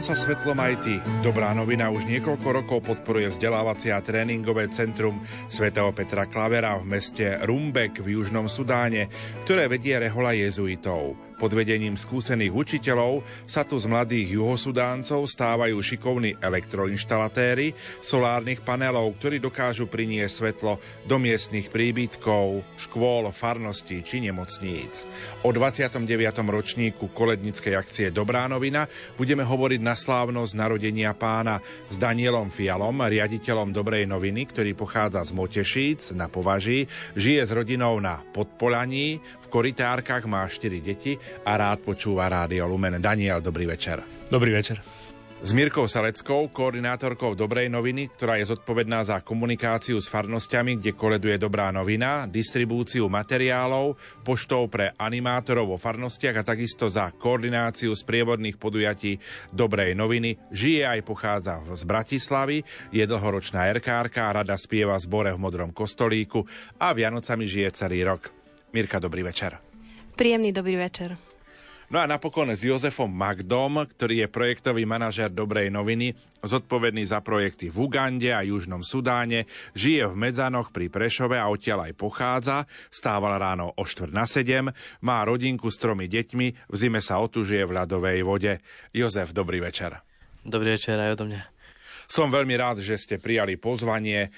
Staň sa svetlom aj ty. Dobrá novina už niekoľko rokov podporuje vzdelávacie a tréningové centrum svätého Petra Klavera v meste Rumbek v Južnom Sudáne, ktoré vedie rehola jezuitov. Pod vedením skúsených učiteľov sa tu z mladých juhosudáncov stávajú šikovní elektroinštalatéry solárnych panelov, ktorí dokážu priniesť svetlo do miestnych príbytkov, škôl, farností či nemocníc. O 29. ročníku kolednickej akcie Dobrá novina budeme hovoriť na slávnosť narodenia pána s Danielom Fialom, riaditeľom Dobrej noviny, ktorý pochádza z Motešíc na Považí, žije s rodinou na Podpolaní, koritárkach, má 4 deti a rád počúva Rádio Lumen. Daniel, dobrý večer. Dobrý večer. S Mirkou Saleckou, koordinátorkou Dobrej noviny, ktorá je zodpovedná za komunikáciu s farnosťami, kde koleduje Dobrá novina, distribúciu materiálov, poštou pre animátorov vo farnostiach a takisto za koordináciu sprievodných podujatí Dobrej noviny. Žije aj pochádza z Bratislavy, je dlhoročná erkárka, rada spieva zbore v Modrom kostolíku a Vianocami žije celý rok. Mirka, dobrý večer. Príjemný dobrý večer. No a napokon s Jozefom Magdom, ktorý je projektový manažer Dobrej noviny, zodpovedný za projekty v Ugande a Južnom Sudáne, žije v Medzanoch pri Prešove a odtiaľ aj pochádza, stával ráno o 4 na 7, má rodinku s tromi deťmi, v zime sa otužuje v ľadovej vode. Jozef, dobrý večer. Dobrý večer aj odo mňa. Som veľmi rád, že ste prijali pozvanie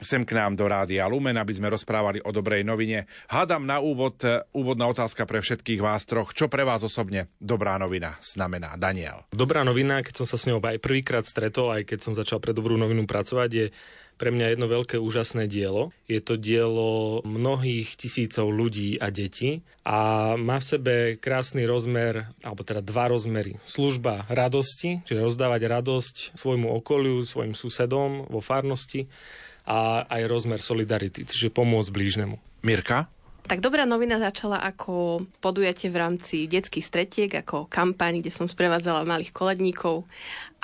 sem k nám do Rádia Lumen, aby sme rozprávali o dobrej novine. Hádam na úvod, e, úvodná otázka pre všetkých vás troch. Čo pre vás osobne dobrá novina znamená? Daniel. Dobrá novina, keď som sa s ňou aj prvýkrát stretol, aj keď som začal pre dobrú novinu pracovať, je pre mňa jedno veľké úžasné dielo. Je to dielo mnohých tisícov ľudí a detí a má v sebe krásny rozmer, alebo teda dva rozmery. Služba radosti, čiže rozdávať radosť svojmu okoliu, svojim susedom vo farnosti a aj rozmer solidarity, čiže pomôcť blížnemu. Mirka? Tak dobrá novina začala ako podujatie v rámci detských stretiek, ako kampaň, kde som sprevádzala malých koledníkov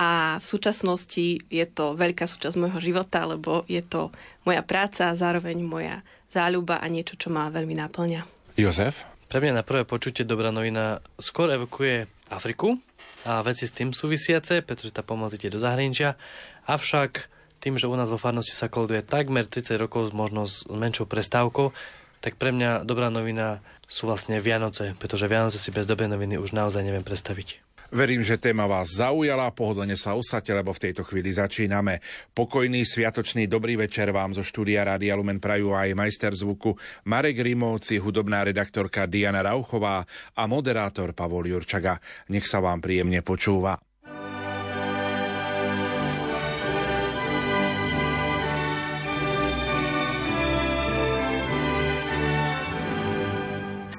a v súčasnosti je to veľká súčasť môjho života, lebo je to moja práca a zároveň moja záľuba a niečo, čo ma veľmi náplňa. Jozef? Pre mňa na prvé počutie dobrá novina skôr evokuje Afriku a veci s tým súvisiace, pretože tá pomoc ide do zahraničia. Avšak tým, že u nás vo farnosti sa kolduje takmer 30 rokov, možno s menšou prestávkou, tak pre mňa dobrá novina sú vlastne Vianoce, pretože Vianoce si bez dobrej noviny už naozaj neviem predstaviť. Verím, že téma vás zaujala, pohodlne sa usadte, lebo v tejto chvíli začíname. Pokojný, sviatočný, dobrý večer vám zo štúdia Rádia Lumen prajú aj majster zvuku Marek Rimovci, hudobná redaktorka Diana Rauchová a moderátor Pavol Jurčaga. Nech sa vám príjemne počúva.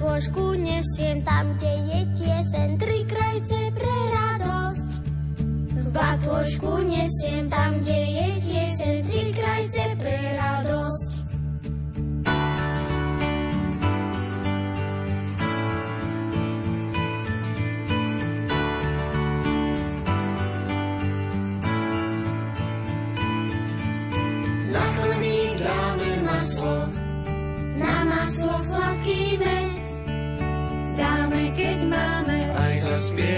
Dôžku nesiem tam, kde je tiesen, tri krajce pre radosť. V batôžku nesiem tam, kde je tiesen, tri krajce pre radosť. just me.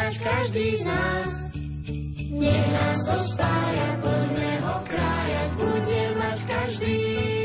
Mať každý z nás. Nech nás to spája, poďme ho krájať, bude mať každý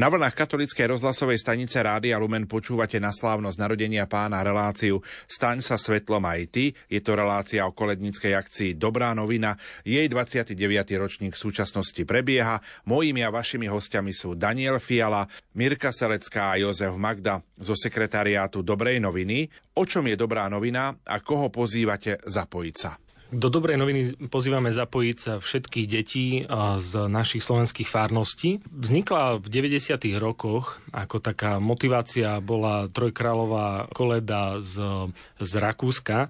Na vlnách katolíckej rozhlasovej stanice Rádia Lumen počúvate na slávnosť narodenia pána reláciu Staň sa svetlom aj ty. Je to relácia o koledníckej akcii Dobrá novina. Jej 29. ročník v súčasnosti prebieha. Mojimi a vašimi hostiami sú Daniel Fiala, Mirka Selecká a Jozef Magda zo sekretariátu Dobrej noviny. O čom je Dobrá novina a koho pozývate zapojiť sa? Do dobrej noviny pozývame zapojiť sa všetkých detí z našich slovenských fárností. Vznikla v 90. rokoch ako taká motivácia bola trojkráľová koleda z, z Rakúska,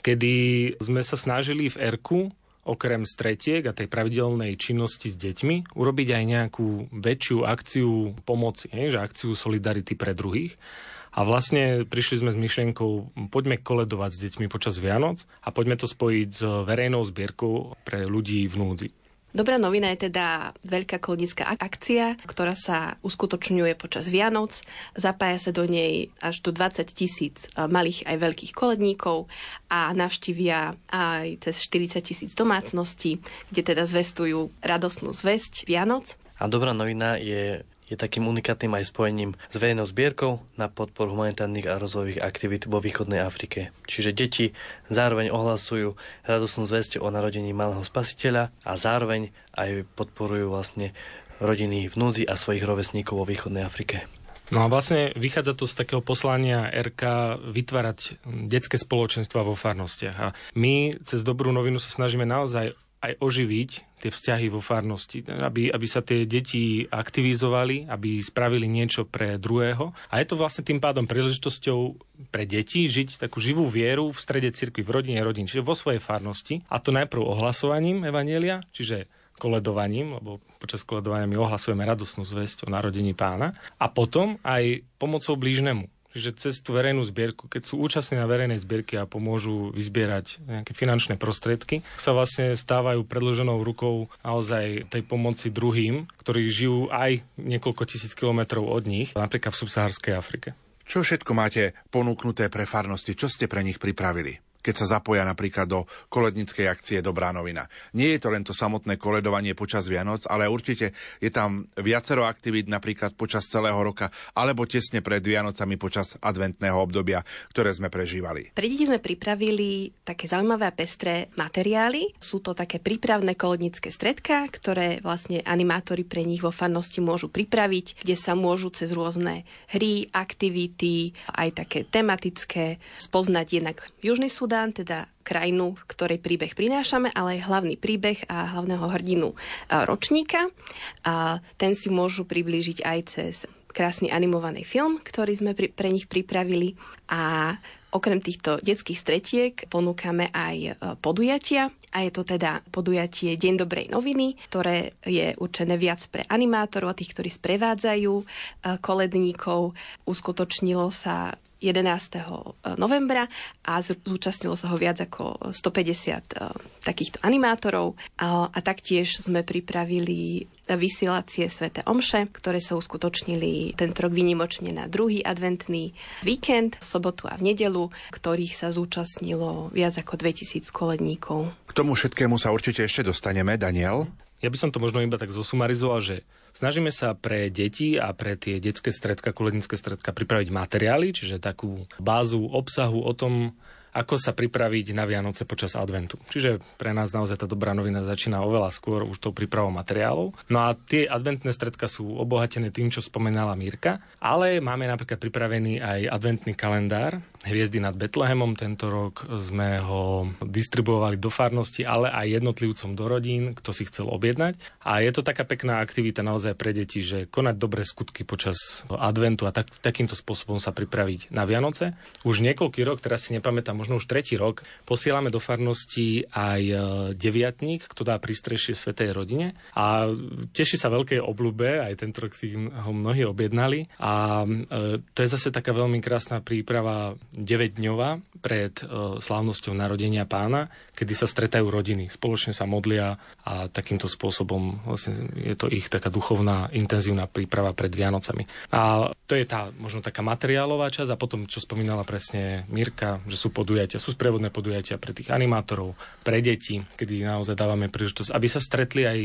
kedy sme sa snažili v Erku okrem stretiek a tej pravidelnej činnosti s deťmi urobiť aj nejakú väčšiu akciu pomoci, že akciu solidarity pre druhých. A vlastne prišli sme s myšlienkou, poďme koledovať s deťmi počas Vianoc a poďme to spojiť s verejnou zbierkou pre ľudí v núdzi. Dobrá novina je teda veľká kolednická akcia, ktorá sa uskutočňuje počas Vianoc. Zapája sa do nej až do 20 tisíc malých aj veľkých koledníkov a navštívia aj cez 40 tisíc domácností, kde teda zvestujú radosnú zväzť Vianoc. A dobrá novina je je takým unikátnym aj spojením s verejnou zbierkou na podporu humanitárnych a rozvojových aktivít vo východnej Afrike. Čiže deti zároveň ohlasujú radosnú zväzť o narodení malého spasiteľa a zároveň aj podporujú vlastne rodiny v núdzi a svojich rovesníkov vo východnej Afrike. No a vlastne vychádza to z takého poslania RK vytvárať detské spoločenstva vo farnostiach. A my cez dobrú novinu sa snažíme naozaj aj oživiť tie vzťahy vo farnosti, aby, aby sa tie deti aktivizovali, aby spravili niečo pre druhého. A je to vlastne tým pádom príležitosťou pre deti žiť takú živú vieru v strede cirkvi, v rodine rodín, čiže vo svojej farnosti. A to najprv ohlasovaním Evanielia, čiže koledovaním, lebo počas koledovania my ohlasujeme radosnú zväzť o narodení pána. A potom aj pomocou blížnemu že cez tú verejnú zbierku, keď sú účastní na verejnej zbierke a pomôžu vyzbierať nejaké finančné prostriedky, sa vlastne stávajú predloženou rukou naozaj tej pomoci druhým, ktorí žijú aj niekoľko tisíc kilometrov od nich, napríklad v subsahárskej Afrike. Čo všetko máte ponúknuté pre farnosti? Čo ste pre nich pripravili? Keď sa zapoja napríklad do kolednickej akcie Dobrá novina. Nie je to len to samotné koledovanie počas Vianoc, ale určite je tam viacero aktivít napríklad počas celého roka alebo tesne pred Vianocami počas adventného obdobia, ktoré sme prežívali. Pre deti sme pripravili také zaujímavé a pestré materiály. Sú to také prípravné kolednické stredka, ktoré vlastne animátori pre nich vo fannosti môžu pripraviť, kde sa môžu cez rôzne hry, aktivity, aj také tematické spoznať jednak Južný Sudan, Sudán, teda krajinu, ktorej príbeh prinášame, ale aj hlavný príbeh a hlavného hrdinu ročníka. A ten si môžu priblížiť aj cez krásny animovaný film, ktorý sme pre nich pripravili. A okrem týchto detských stretiek ponúkame aj e, podujatia. A je to teda podujatie Deň dobrej noviny, ktoré je určené viac pre animátorov a tých, ktorí sprevádzajú e, koledníkov. Uskutočnilo sa 11. Eh, novembra a zúčastnilo sa ho viac ako 150 eh, takýchto animátorov a, a taktiež sme pripravili vysielacie Svete Omše, ktoré sa uskutočnili tento rok vynimočne na druhý adventný víkend, v sobotu a v nedelu, ktorých sa zúčastnilo viac ako 2000 koledníkov. K tomu všetkému sa určite ešte dostaneme, Daniel. Ja by som to možno iba tak zosumarizoval, že Snažíme sa pre deti a pre tie detské stredka, kolednické stredka pripraviť materiály, čiže takú bázu obsahu o tom, ako sa pripraviť na Vianoce počas adventu. Čiže pre nás naozaj tá dobrá novina začína oveľa skôr už tou prípravou materiálov. No a tie adventné stredka sú obohatené tým, čo spomenala Mírka, ale máme napríklad pripravený aj adventný kalendár, Hviezdy nad Betlehemom. Tento rok sme ho distribuovali do farnosti, ale aj jednotlivcom do rodín, kto si chcel objednať. A je to taká pekná aktivita naozaj pre deti, že konať dobré skutky počas adventu a tak, takýmto spôsobom sa pripraviť na Vianoce. Už niekoľký rok, teraz si nepamätám, možno už tretí rok, posielame do farnosti aj e, deviatník, kto dá prístrešie Svetej rodine a teší sa veľkej obľúbe, aj tento rok si ho mnohí objednali a e, to je zase taká veľmi krásna príprava 9-dňová pred e, slávnosťou narodenia pána, kedy sa stretajú rodiny, spoločne sa modlia a takýmto spôsobom vlastne je to ich taká duchovná, intenzívna príprava pred Vianocami. A to je tá možno taká materiálová časť a potom, čo spomínala presne Mirka, že sú podujatia, sú sprevodné podujatia pre tých animátorov, pre deti, kedy naozaj dávame príležitosť, aby sa stretli aj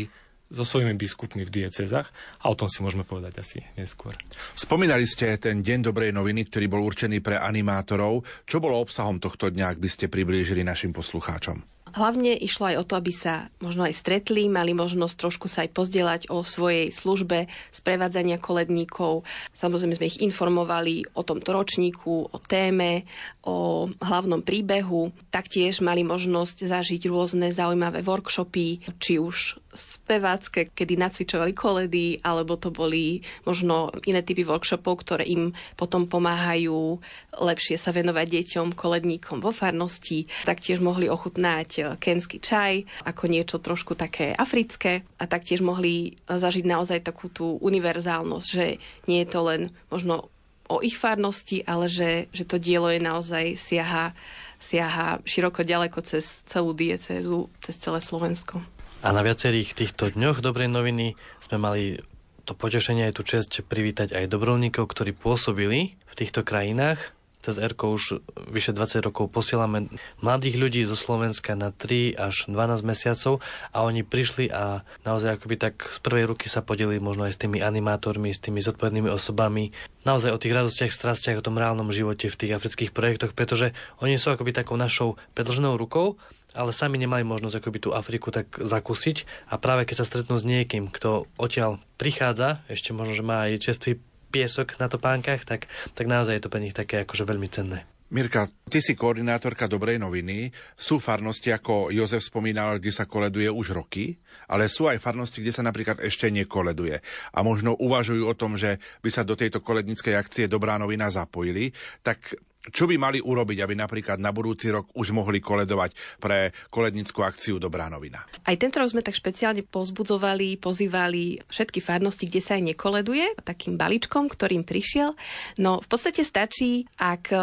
so svojimi biskupmi v diecezach a o tom si môžeme povedať asi neskôr. Spomínali ste ten Deň dobrej noviny, ktorý bol určený pre animátorov. Čo bolo obsahom tohto dňa, ak by ste priblížili našim poslucháčom? Hlavne išlo aj o to, aby sa možno aj stretli, mali možnosť trošku sa aj pozdieľať o svojej službe sprevádzania koledníkov. Samozrejme sme ich informovali o tomto ročníku, o téme, o hlavnom príbehu. Taktiež mali možnosť zažiť rôzne zaujímavé workshopy, či už spevácké, kedy nacvičovali koledy, alebo to boli možno iné typy workshopov, ktoré im potom pomáhajú lepšie sa venovať deťom, koledníkom vo farnosti. Taktiež mohli ochutnať kenský čaj ako niečo trošku také africké a taktiež mohli zažiť naozaj takú tú univerzálnosť, že nie je to len možno o ich farnosti, ale že, že to dielo je naozaj siaha, siaha široko ďaleko cez celú diecézu, cez celé Slovensko. A na viacerých týchto dňoch dobrej noviny sme mali to potešenie aj tú čest privítať aj dobrovoľníkov, ktorí pôsobili v týchto krajinách. Cez ERKO už vyše 20 rokov posielame mladých ľudí zo Slovenska na 3 až 12 mesiacov a oni prišli a naozaj akoby tak z prvej ruky sa podelili možno aj s tými animátormi, s tými zodpovednými osobami, naozaj o tých radostiach, strastiach, o tom reálnom živote v tých afrických projektoch, pretože oni sú akoby takou našou predlženou rukou, ale sami nemali možnosť akoby tú Afriku tak zakúsiť a práve keď sa stretnú s niekým, kto odtiaľ prichádza, ešte možno, že má aj čerstvý piesok na topánkach, tak, tak naozaj je to pre nich také akože veľmi cenné. Mirka, ty si koordinátorka Dobrej noviny. Sú farnosti, ako Jozef spomínal, kde sa koleduje už roky, ale sú aj farnosti, kde sa napríklad ešte nekoleduje. A možno uvažujú o tom, že by sa do tejto kolednickej akcie Dobrá novina zapojili. Tak čo by mali urobiť, aby napríklad na budúci rok už mohli koledovať pre kolednickú akciu Dobrá novina? Aj tento rok sme tak špeciálne pozbudzovali, pozývali všetky farnosti, kde sa aj nekoleduje, takým balíčkom, ktorým prišiel. No v podstate stačí, ak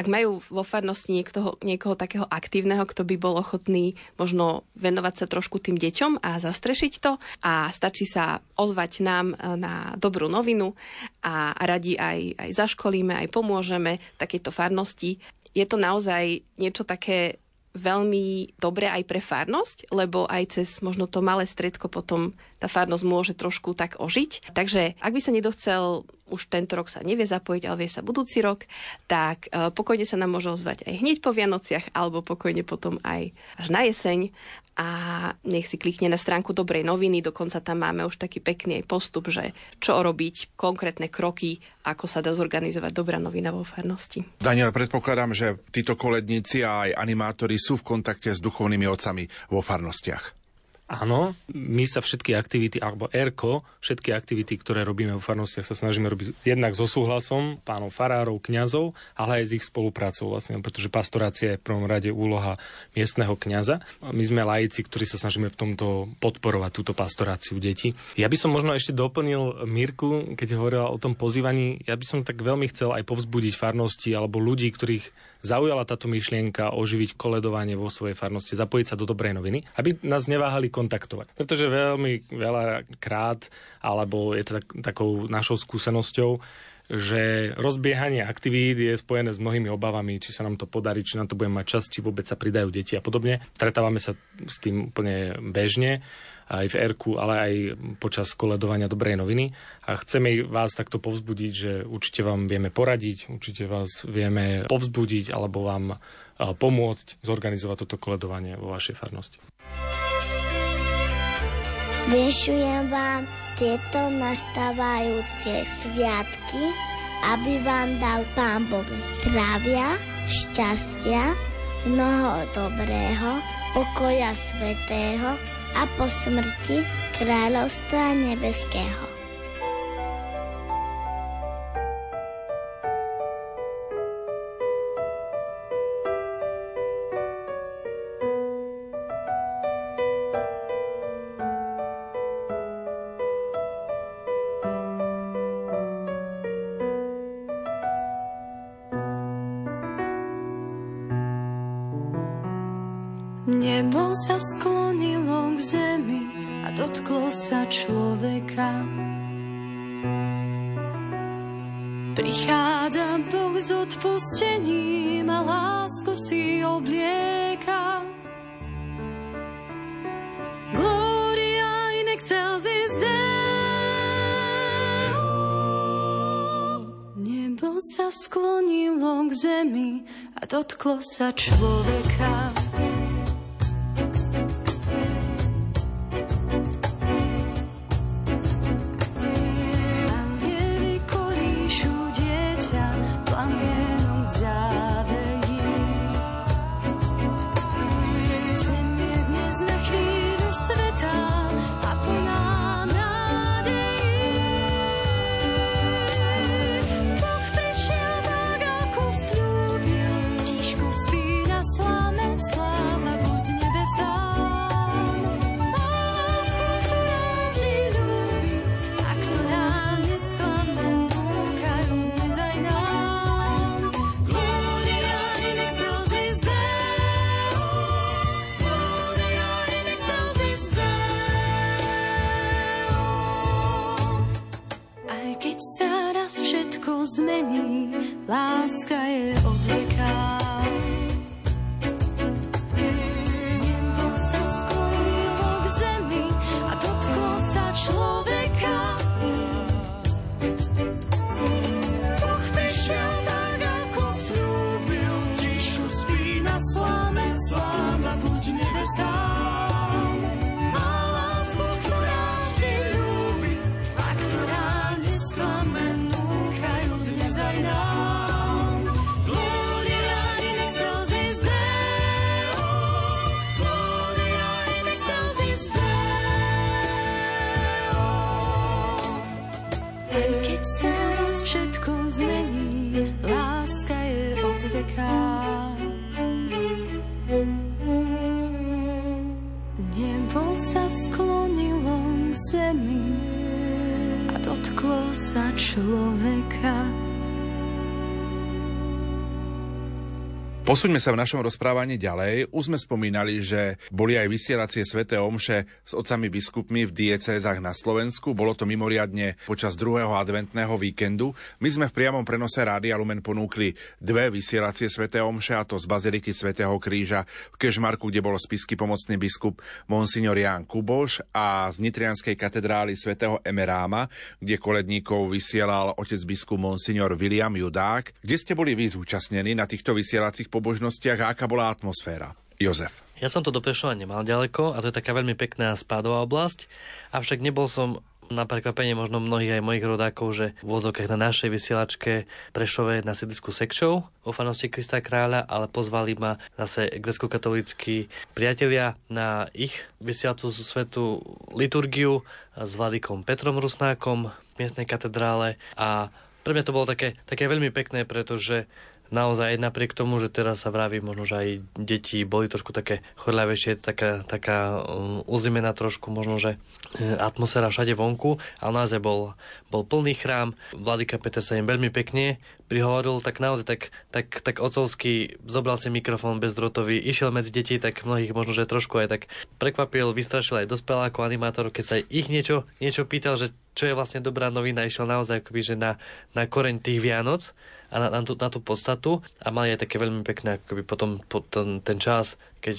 ak majú vo farnosti niekoho, niekoho takého aktívneho, kto by bol ochotný možno venovať sa trošku tým deťom a zastrešiť to a stačí sa ozvať nám e, na dobrú novinu a radi aj, aj zaškolíme, aj pomôžeme takejto farnosti. Je to naozaj niečo také veľmi dobré aj pre farnosť, lebo aj cez možno to malé stredko potom tá farnosť môže trošku tak ožiť. Takže ak by sa nedochcel už tento rok sa nevie zapojiť, ale vie sa budúci rok, tak e, pokojne sa nám môže ozvať aj hneď po Vianociach, alebo pokojne potom aj až na jeseň a nech si klikne na stránku Dobrej noviny, dokonca tam máme už taký pekný postup, že čo robiť, konkrétne kroky, ako sa dá zorganizovať Dobrá novina vo farnosti. Daniel, predpokladám, že títo koledníci a aj animátori sú v kontakte s duchovnými otcami vo farnostiach. Áno, my sa všetky aktivity, alebo ERKO, všetky aktivity, ktoré robíme vo farnostiach, sa snažíme robiť jednak so súhlasom pánov farárov, kňazov, ale aj s ich spoluprácou vlastne, pretože pastorácia je v prvom rade úloha miestneho kňaza. My sme laici, ktorí sa snažíme v tomto podporovať túto pastoráciu detí. Ja by som možno ešte doplnil Mirku, keď hovorila o tom pozývaní, ja by som tak veľmi chcel aj povzbudiť farnosti alebo ľudí, ktorých zaujala táto myšlienka oživiť koledovanie vo svojej farnosti, zapojiť sa do dobrej noviny, aby nás neváhali kontaktovať. Pretože veľmi veľa krát, alebo je to tak, takou našou skúsenosťou, že rozbiehanie aktivít je spojené s mnohými obavami, či sa nám to podarí, či nám to bude mať čas, či vôbec sa pridajú deti a podobne. Stretávame sa s tým úplne bežne aj v ERKU, ale aj počas koledovania Dobrej noviny. A chceme vás takto povzbudiť, že určite vám vieme poradiť, určite vás vieme povzbudiť alebo vám pomôcť zorganizovať toto koledovanie vo vašej farnosti. Vyšujem vám tieto nastávajúce sviatky aby vám dal Pán Boh zdravia, šťastia, mnoho dobrého, pokoja svetého a po smrti kráľovstva nebeského. Nebo sa sklonilo sa človeka. Prichádza Boh s odpustením a lásku si oblieka. Gloria in excelsis Deo. Nebo sa sklonilo k zemi a dotklo sa človeka. Posuňme sa v našom rozprávaní ďalej. Už sme spomínali, že boli aj vysielacie sveté omše s otcami biskupmi v diecézach na Slovensku. Bolo to mimoriadne počas druhého adventného víkendu. My sme v priamom prenose Rádia Lumen ponúkli dve vysielacie sveté omše, a to z Baziliky svätého Kríža v Kežmarku, kde bol spisky pomocný biskup Monsignor Ján Kuboš a z Nitrianskej katedrály svätého Emeráma, kde koledníkov vysielal otec biskup Monsignor William Judák. Kde ste boli vy zúčastnení na týchto vysielacích pobožnostiach a aká bola atmosféra? Jozef. Ja som to do Prešova nemal ďaleko a to je taká veľmi pekná spádová oblasť, avšak nebol som na prekvapenie možno mnohých aj mojich rodákov, že v vozokách na našej vysielačke Prešove na sídlisku Sekčov vo fanosti Krista Kráľa, ale pozvali ma zase grecko-katolíckí priatelia na ich vysielacú svetu liturgiu s vladikom Petrom Rusnákom v miestnej katedrále a pre mňa to bolo také, také veľmi pekné, pretože naozaj napriek tomu, že teraz sa vraví, možno, že aj deti boli trošku také chodľavejšie, taká, taká um, uzimená trošku, možno, že e, atmosféra všade vonku, ale naozaj bol, bol plný chrám. Vladika Peter sa im veľmi pekne prihovoril, tak naozaj tak, tak, tak ocovský zobral si mikrofón bezdrotový, išiel medzi deti, tak mnohých možno, že trošku aj tak prekvapil, vystrašil aj dospelákov, animátorov, keď sa ich niečo, niečo pýtal, že čo je vlastne dobrá novina, išiel naozaj akoby, že na, na koreň tých Vianoc a na, na, tú, na tú podstatu a mali aj také veľmi pekné akoby potom po ten, ten čas keď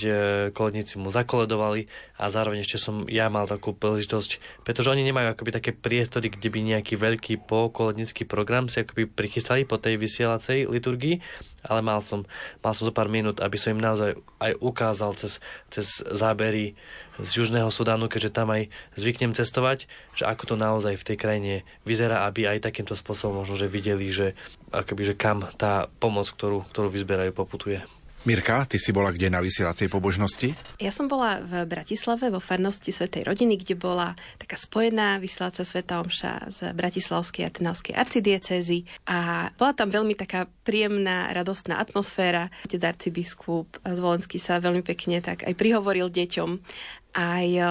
koledníci mu zakoledovali a zároveň ešte som ja mal takú príležitosť, pretože oni nemajú akoby také priestory, kde by nejaký veľký pokolednický program si akoby prichystali po tej vysielacej liturgii, ale mal som, mal som zo pár minút, aby som im naozaj aj ukázal cez, cez zábery z Južného Sudánu, keďže tam aj zvyknem cestovať, že ako to naozaj v tej krajine vyzerá, aby aj takýmto spôsobom možno, že videli, že, akoby, že kam tá pomoc, ktorú, ktorú vyzberajú, poputuje. Mirka, ty si bola kde na vysielacej pobožnosti? Ja som bola v Bratislave vo farnosti Svetej rodiny, kde bola taká spojená vysielacia Sveta Omša z Bratislavskej a Trnavskej arcidiecezy a bola tam veľmi taká príjemná, radostná atmosféra. Otec arcibiskup Zvolenský sa veľmi pekne tak aj prihovoril deťom aj e,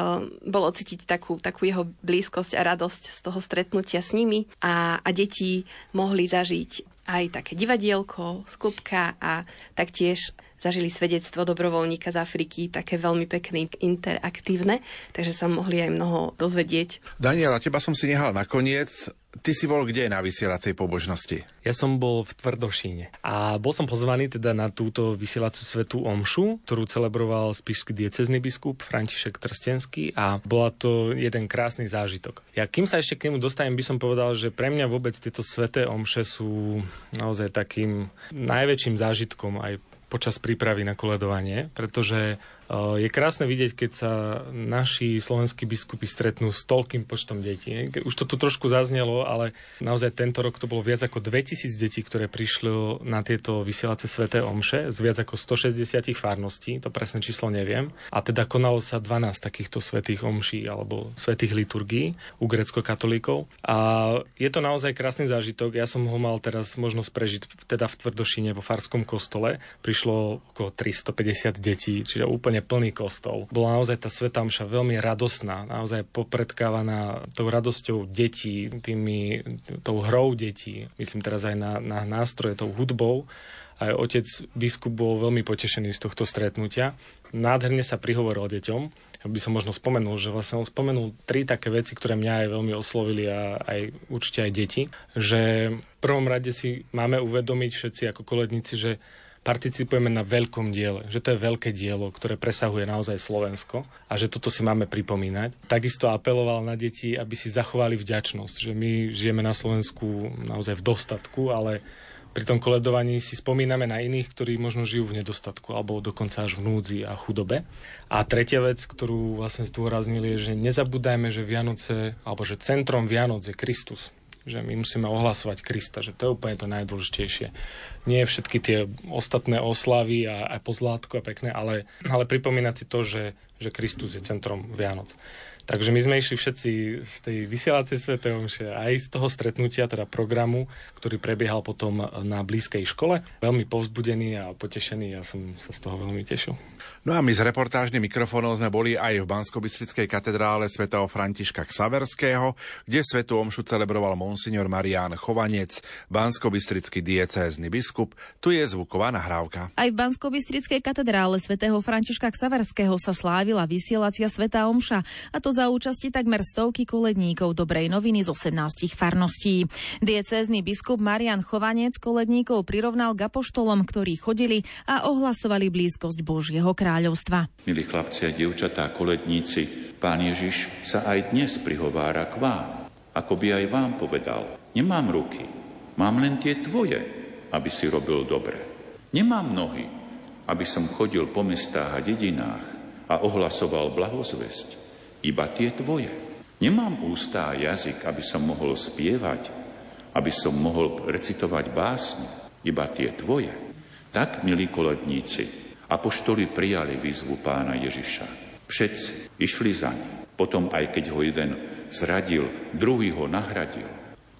bolo cítiť takú, takú jeho blízkosť a radosť z toho stretnutia s nimi a, a deti mohli zažiť aj také divadielko, sklubka a taktiež zažili svedectvo dobrovoľníka z Afriky, také veľmi pekné, interaktívne, takže sa mohli aj mnoho dozvedieť. Daniela, teba som si nehal nakoniec. Ty si bol kde na vysielacej pobožnosti? Ja som bol v Tvrdošíne a bol som pozvaný teda na túto vysielacú svetú omšu, ktorú celebroval spišský diecezný biskup František Trstenský a bola to jeden krásny zážitok. Ja kým sa ešte k nemu dostanem, by som povedal, že pre mňa vôbec tieto sveté omše sú naozaj takým najväčším zážitkom aj počas prípravy na koledovanie, pretože je krásne vidieť, keď sa naši slovenskí biskupy stretnú s toľkým počtom detí. Už to tu trošku zaznelo, ale naozaj tento rok to bolo viac ako 2000 detí, ktoré prišli na tieto vysielace sveté omše z viac ako 160 farností, to presné číslo neviem. A teda konalo sa 12 takýchto svetých omší alebo svetých liturgií u grecko-katolíkov. A je to naozaj krásny zážitok. Ja som ho mal teraz možnosť prežiť teda v Tvrdošine vo Farskom kostole. Prišlo okolo 350 detí, čiže úplne úplne plný kostol. Bola naozaj tá Sveta Mša veľmi radosná, naozaj popredkávaná tou radosťou detí, tými, tou hrou detí, myslím teraz aj na, na nástroje, tou hudbou. Aj otec biskup bol veľmi potešený z tohto stretnutia. Nádherne sa prihovoril deťom. By som možno spomenul, že vlastne on spomenul tri také veci, ktoré mňa aj veľmi oslovili a aj určite aj deti. Že v prvom rade si máme uvedomiť všetci ako koledníci, že participujeme na veľkom diele, že to je veľké dielo, ktoré presahuje naozaj Slovensko a že toto si máme pripomínať. Takisto apeloval na deti, aby si zachovali vďačnosť, že my žijeme na Slovensku naozaj v dostatku, ale pri tom koledovaní si spomíname na iných, ktorí možno žijú v nedostatku alebo dokonca až v núdzi a chudobe. A tretia vec, ktorú vlastne zdôraznili, je, že nezabúdajme, že Vianoce, alebo že centrom Vianoc je Kristus že my musíme ohlasovať Krista, že to je úplne to najdôležitejšie. Nie všetky tie ostatné oslavy a, a pozlátko a pekné, ale, ale pripomínať si to, že, že Kristus je centrom Vianoc. Takže my sme išli všetci z tej vysielacej Svetej Omše aj z toho stretnutia, teda programu, ktorý prebiehal potom na blízkej škole. Veľmi povzbudený a potešený, ja som sa z toho veľmi tešil. No a my z reportážnym mikrofónom sme boli aj v bansko katedrále svätého Františka Ksaverského, kde Svetu Omšu celebroval monsignor Marián Chovanec, bansko diecézny biskup. Tu je zvuková nahrávka. Aj v bansko katedrále svätého Františka Ksaverského sa slávila vysielacia Sveta Omša, a to za účasti takmer stovky koledníkov dobrej noviny z 18 farností. Diecézny biskup Marian Chovanec koledníkov prirovnal k apoštolom, ktorí chodili a ohlasovali blízkosť Božieho kráľovstva. Milí chlapci a dievčatá, koledníci, pán Ježiš sa aj dnes prihovára k vám, ako by aj vám povedal. Nemám ruky, mám len tie tvoje, aby si robil dobre. Nemám nohy, aby som chodil po mestách a dedinách a ohlasoval blahozvesť iba tie tvoje. Nemám ústa a jazyk, aby som mohol spievať, aby som mohol recitovať básne, iba tie tvoje. Tak, milí koledníci, apoštoli prijali výzvu pána Ježiša. Všetci išli za ním. Potom, aj keď ho jeden zradil, druhý ho nahradil,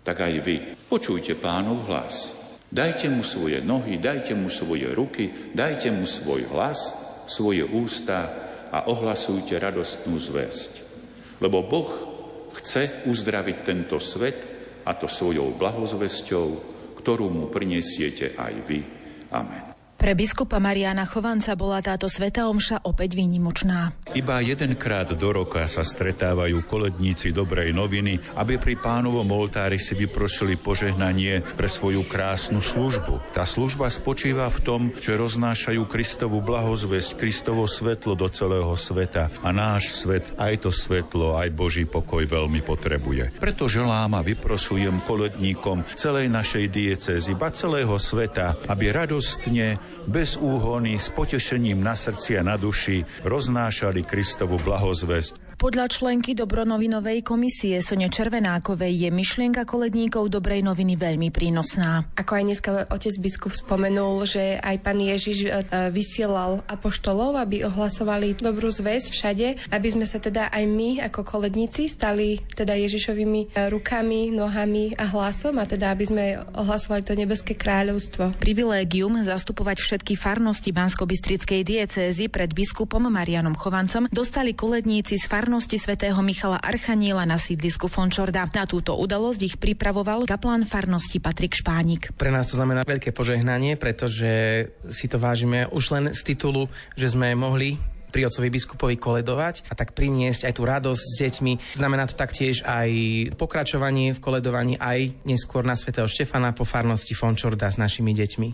tak aj vy počujte pánov hlas. Dajte mu svoje nohy, dajte mu svoje ruky, dajte mu svoj hlas, svoje ústa a ohlasujte radostnú zväzť. Lebo Boh chce uzdraviť tento svet a to svojou blahozvesťou, ktorú mu prinesiete aj vy. Amen. Pre biskupa Mariana Chovanca bola táto sveta omša opäť výnimočná. Iba jedenkrát do roka sa stretávajú koledníci dobrej noviny, aby pri pánovom oltári si vyprosili požehnanie pre svoju krásnu službu. Tá služba spočíva v tom, že roznášajú Kristovu blahozvesť, Kristovo svetlo do celého sveta a náš svet, aj to svetlo, aj Boží pokoj veľmi potrebuje. Preto želám a vyprosujem koledníkom celej našej diecézy, ba celého sveta, aby radostne bez úhony, s potešením na srdci a na duši roznášali Kristovu blahozvesť podľa členky Dobronovinovej komisie Sone Červenákovej je myšlienka koledníkov dobrej noviny veľmi prínosná. Ako aj dneska otec biskup spomenul, že aj pán Ježiš e, vysielal apoštolov, aby ohlasovali dobrú zväz všade, aby sme sa teda aj my ako koledníci stali teda Ježišovými e, rukami, nohami a hlasom a teda aby sme ohlasovali to nebeské kráľovstvo. Privilégium zastupovať všetky farnosti Bansko-Bystrickej diecézy pred biskupom Marianom Chovancom dostali koledníci z farnosti farnosti svätého Michala Archaniela na sídlisku Fončorda. Na túto udalosť ich pripravoval kaplán farnosti Patrik Špánik. Pre nás to znamená veľké požehnanie, pretože si to vážime už len z titulu, že sme mohli pri otcovi biskupovi koledovať a tak priniesť aj tú radosť s deťmi. Znamená to taktiež aj pokračovanie v koledovaní aj neskôr na svätého Štefana po farnosti Fončorda s našimi deťmi.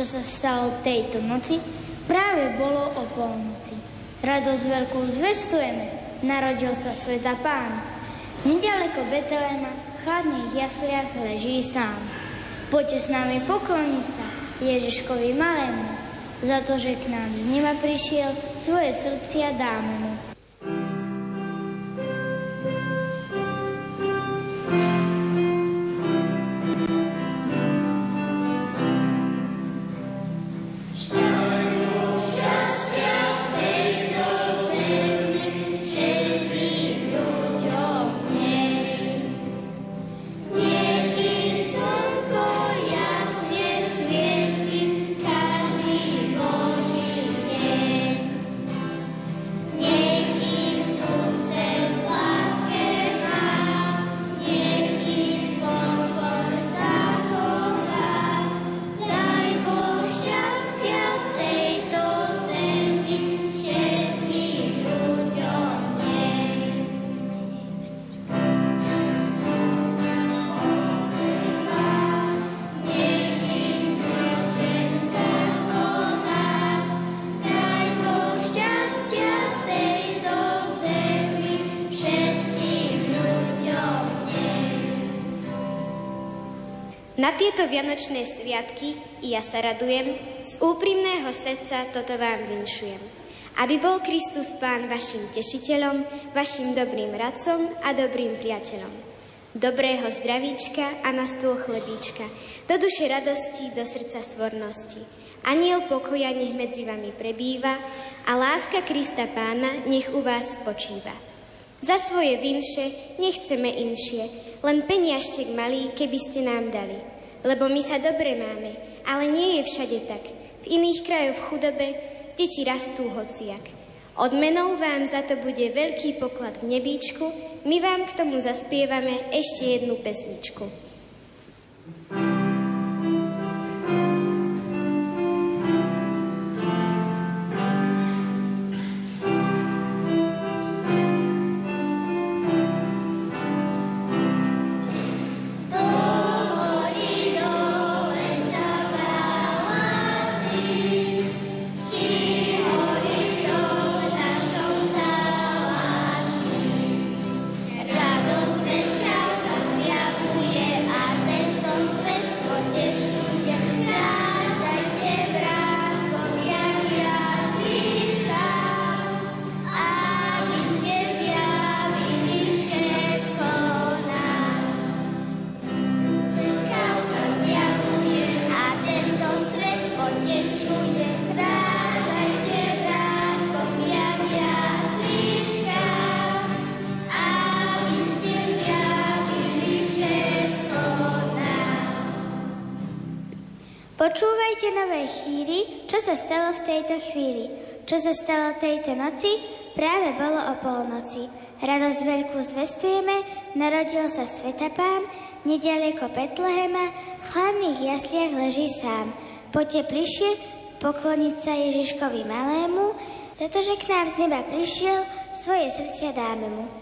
Čo sa stalo tejto noci, práve bolo o polnoci. Radosť veľkú zvestujeme, narodil sa sveta pán. Nedaleko Betelema, v chladných jasliach leží sám. Poďte s nami pokloniť sa Ježiškovi malému, za to, že k nám z nima prišiel, svoje srdcia dáme mu. Na tieto vianočné sviatky ja sa radujem, z úprimného srdca toto vám vinšujem. Aby bol Kristus Pán vašim tešiteľom, vašim dobrým radcom a dobrým priateľom. Dobrého zdravíčka a na stôl chlebíčka, do duše radosti, do srdca svornosti. Aniel pokoja nech medzi vami prebýva a láska Krista Pána nech u vás spočíva. Za svoje vinše nechceme inšie, len peniažtek malý, keby ste nám dali. Lebo my sa dobre máme, ale nie je všade tak. V iných krajoch v chudobe deti rastú hociak. Odmenou vám za to bude veľký poklad v nebíčku, my vám k tomu zaspievame ešte jednu pesničku. Počúvajte nové chýry, čo sa stalo v tejto chvíli. Čo sa stalo tejto noci? Práve bolo o polnoci. Radosť veľkú zvestujeme, narodil sa Svetapán, nedaleko Betlehema, v hlavných jasliach leží sám. Poďte bližšie pokloniť sa Ježiškovi malému, pretože k nám z neba prišiel, svoje srdcia dáme mu.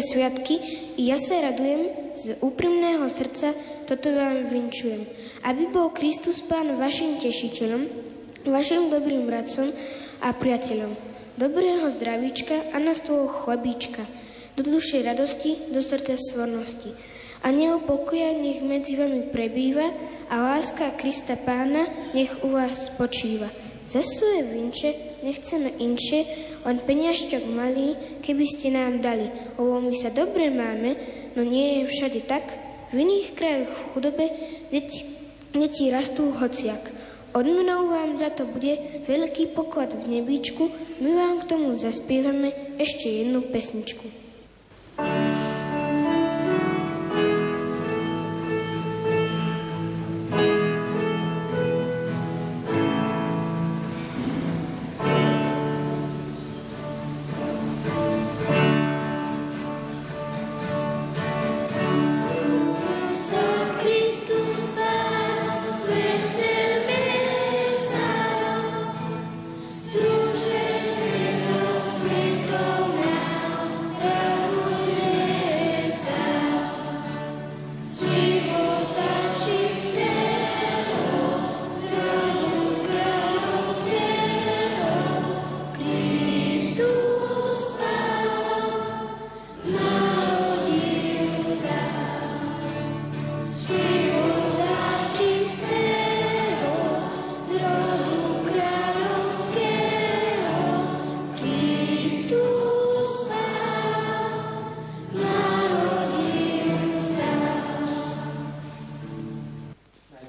Sviatky i ja sa radujem z úprimného srdca, toto vám vinčujem. Aby bol Kristus Pán vašim tešiteľom, vašim dobrým radcom a priateľom. Dobrého zdravíčka a na stôl chlebíčka, do dušej radosti, do srdca svornosti. A neopokoja nech medzi vami prebýva a láska Krista Pána nech u vás spočíva. Za svoje vinče nechceme inšie, len peniažťok malý, keby ste nám dali. Lebo my sa dobre máme, no nie je všade tak. V iných krajoch v chudobe deti, deti rastú hociak. Odmenou vám za to bude veľký poklad v nebíčku, my vám k tomu zaspievame ešte jednu pesničku.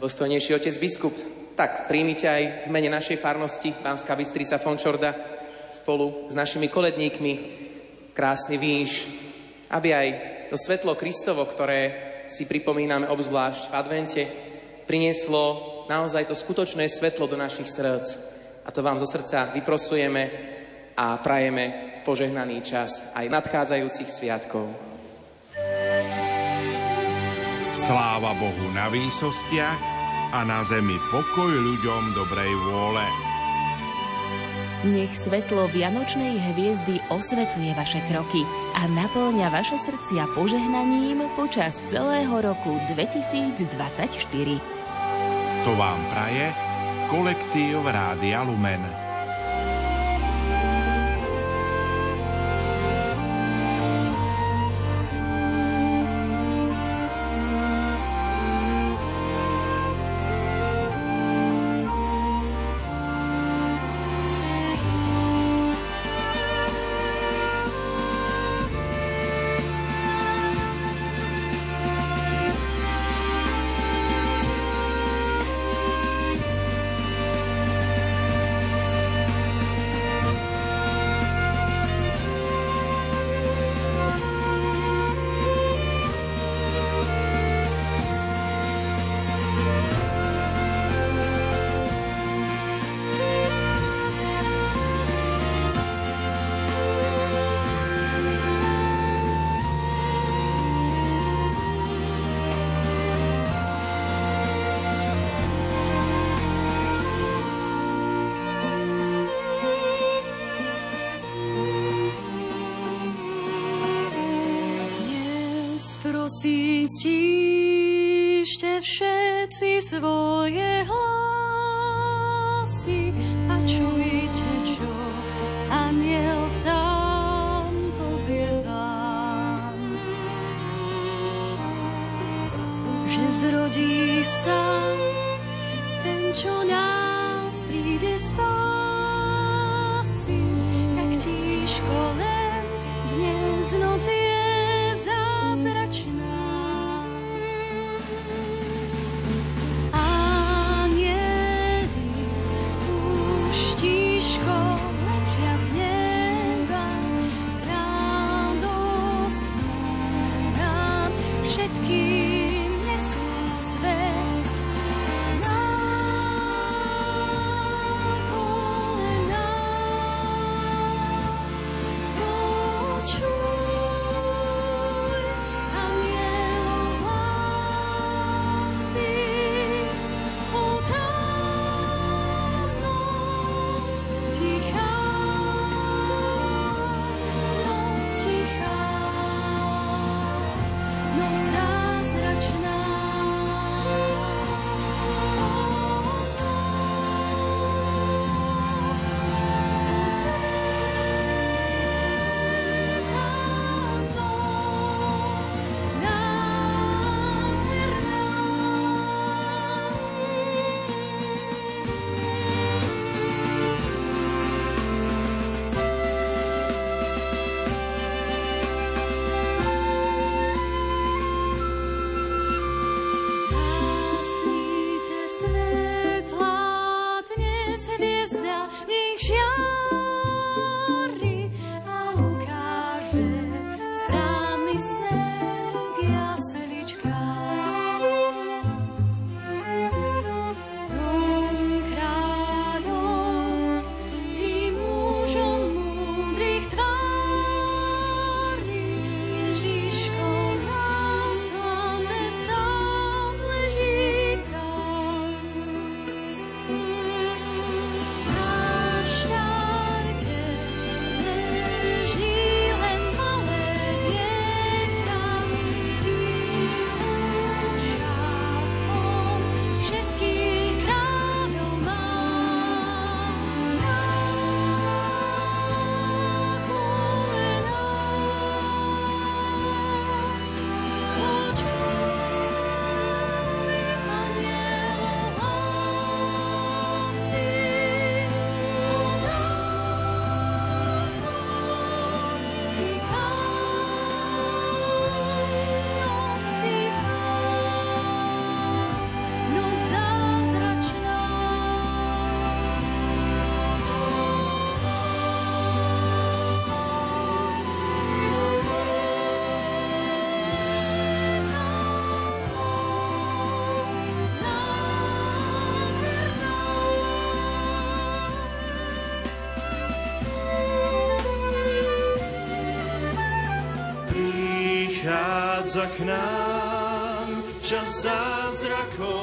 Dôstojnejší otec biskup, tak príjmite aj v mene našej farnosti Pánska Bystrica Fončorda spolu s našimi koledníkmi krásny výš, aby aj to svetlo Kristovo, ktoré si pripomíname obzvlášť v advente, prinieslo naozaj to skutočné svetlo do našich srdc. A to vám zo srdca vyprosujeme a prajeme požehnaný čas aj nadchádzajúcich sviatkov. Sláva Bohu na výsostiach a na zemi pokoj ľuďom dobrej vôle. Nech svetlo Vianočnej hviezdy osvecuje vaše kroky a naplňa vaše srdcia požehnaním počas celého roku 2024. To vám praje kolektív Rádia Lumen. Prichádza k nám čas zázrakov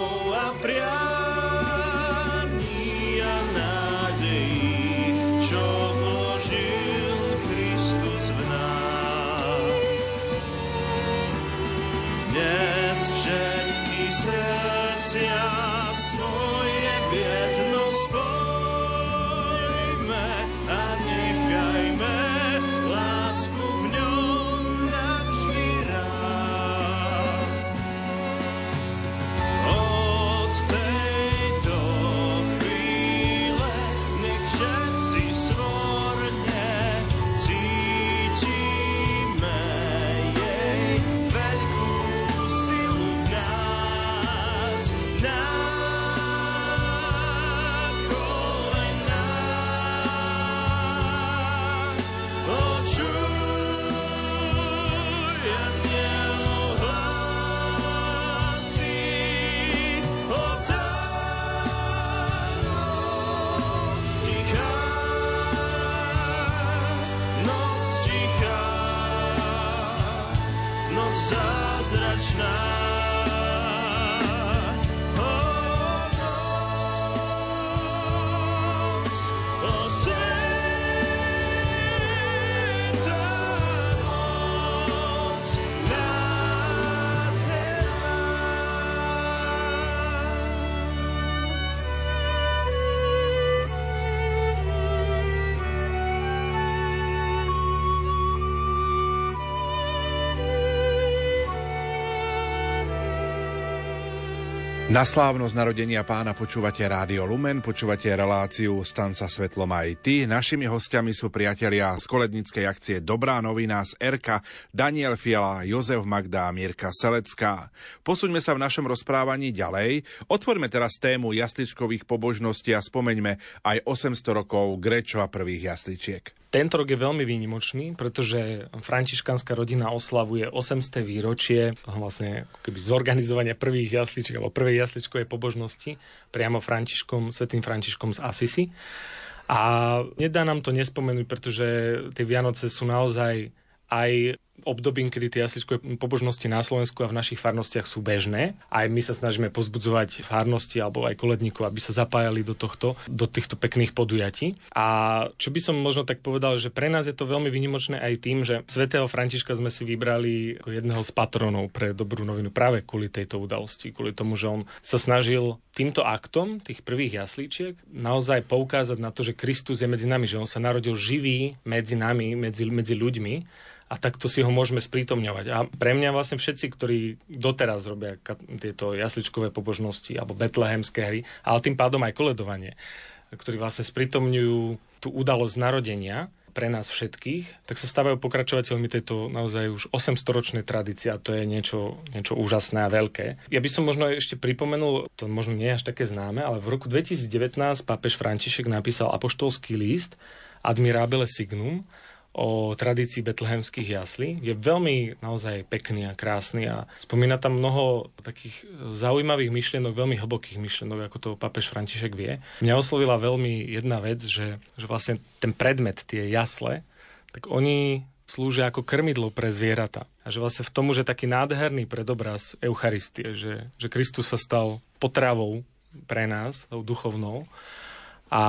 Na slávnosť narodenia pána počúvate Rádio Lumen, počúvate reláciu Stan sa svetlom aj ty. Našimi hostiami sú priatelia z kolednickej akcie Dobrá novina z RK, Daniel Fiala, Jozef Magda a Mirka Selecká. Posuňme sa v našom rozprávaní ďalej. Otvorme teraz tému jasličkových pobožností a spomeňme aj 800 rokov Grečo a prvých jasličiek. Tento rok je veľmi výnimočný, pretože františkánska rodina oslavuje 800 výročie vlastne keby zorganizovania prvých jasličiek alebo prvej jasličkovej pobožnosti priamo Františkom, svetým Františkom z Asisi. A nedá nám to nespomenúť, pretože tie Vianoce sú naozaj aj obdobím, kedy tie jasličkové pobožnosti na Slovensku a v našich farnostiach sú bežné. Aj my sa snažíme pozbudzovať farnosti alebo aj koledníkov, aby sa zapájali do, tohto, do týchto pekných podujatí. A čo by som možno tak povedal, že pre nás je to veľmi vynimočné aj tým, že svätého Františka sme si vybrali ako jedného z patronov pre dobrú novinu práve kvôli tejto udalosti, kvôli tomu, že on sa snažil týmto aktom tých prvých jaslíčiek naozaj poukázať na to, že Kristus je medzi nami, že on sa narodil živý medzi nami, medzi, medzi ľuďmi a takto si ho môžeme sprítomňovať. A pre mňa vlastne všetci, ktorí doteraz robia tieto jasličkové pobožnosti alebo betlehemské hry, ale tým pádom aj koledovanie, ktorí vlastne sprítomňujú tú udalosť narodenia pre nás všetkých, tak sa stávajú pokračovateľmi tejto naozaj už 800-ročnej tradície a to je niečo, niečo úžasné a veľké. Ja by som možno ešte pripomenul, to možno nie je až také známe, ale v roku 2019 pápež František napísal apoštolský list Admirabile Signum, o tradícii betlehemských jaslí. Je veľmi naozaj pekný a krásny a spomína tam mnoho takých zaujímavých myšlienok, veľmi hlbokých myšlienok, ako to papež František vie. Mňa oslovila veľmi jedna vec, že, že vlastne ten predmet, tie jasle, tak oni slúžia ako krmidlo pre zvieratá. A že vlastne v tomu, že taký nádherný predobraz Eucharistie, že, že Kristus sa stal potravou pre nás, tou duchovnou, a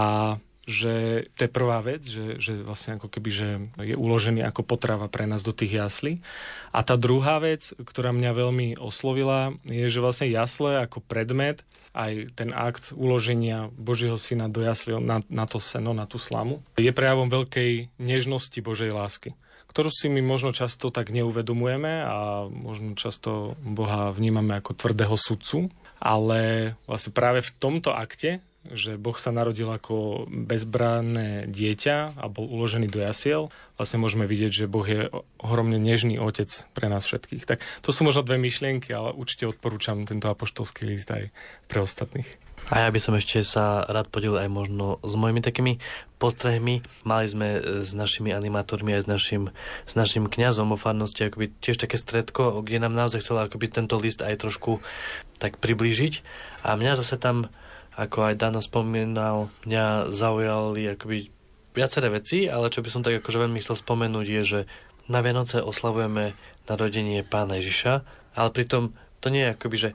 že to je prvá vec, že, že vlastne ako keby, že je uložený ako potrava pre nás do tých jaslí. A tá druhá vec, ktorá mňa veľmi oslovila, je, že vlastne jasle ako predmet, aj ten akt uloženia Božieho syna do jasli na, na to seno, na tú slamu, je prejavom veľkej nežnosti Božej lásky ktorú si my možno často tak neuvedomujeme a možno často Boha vnímame ako tvrdého sudcu, ale vlastne práve v tomto akte že Boh sa narodil ako bezbranné dieťa a bol uložený do jasiel, vlastne môžeme vidieť, že Boh je ohromne nežný otec pre nás všetkých. Tak to sú možno dve myšlienky, ale určite odporúčam tento apoštolský list aj pre ostatných. A ja by som ešte sa rád podelil aj možno s mojimi takými postrehmi. Mali sme s našimi animátormi aj s našim, s našim kňazom o farnosti akoby tiež také stredko, kde nám naozaj chcela akoby tento list aj trošku tak priblížiť. A mňa zase tam ako aj Dano spomínal, mňa zaujali akoby viaceré veci, ale čo by som tak akože veľmi chcel spomenúť je, že na Vianoce oslavujeme narodenie pána Ježiša, ale pritom to nie je akoby, že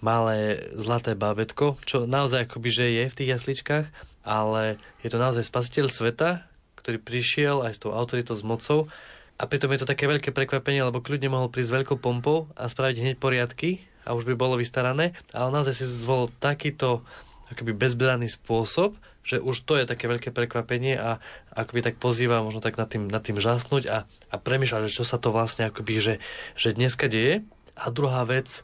malé zlaté bábetko, čo naozaj akoby, že je v tých jasličkách, ale je to naozaj spasiteľ sveta, ktorý prišiel aj s tou autoritou, s mocou. A pritom je to také veľké prekvapenie, lebo kľudne mohol prísť veľkou pompou a spraviť hneď poriadky a už by bolo vystarané, ale naozaj si zvolil takýto akoby bezbranný spôsob, že už to je také veľké prekvapenie a akoby tak pozýva možno tak nad tým, nad tým žasnúť a, a premýšľať, že čo sa to vlastne akoby, že, že dneska deje. A druhá vec,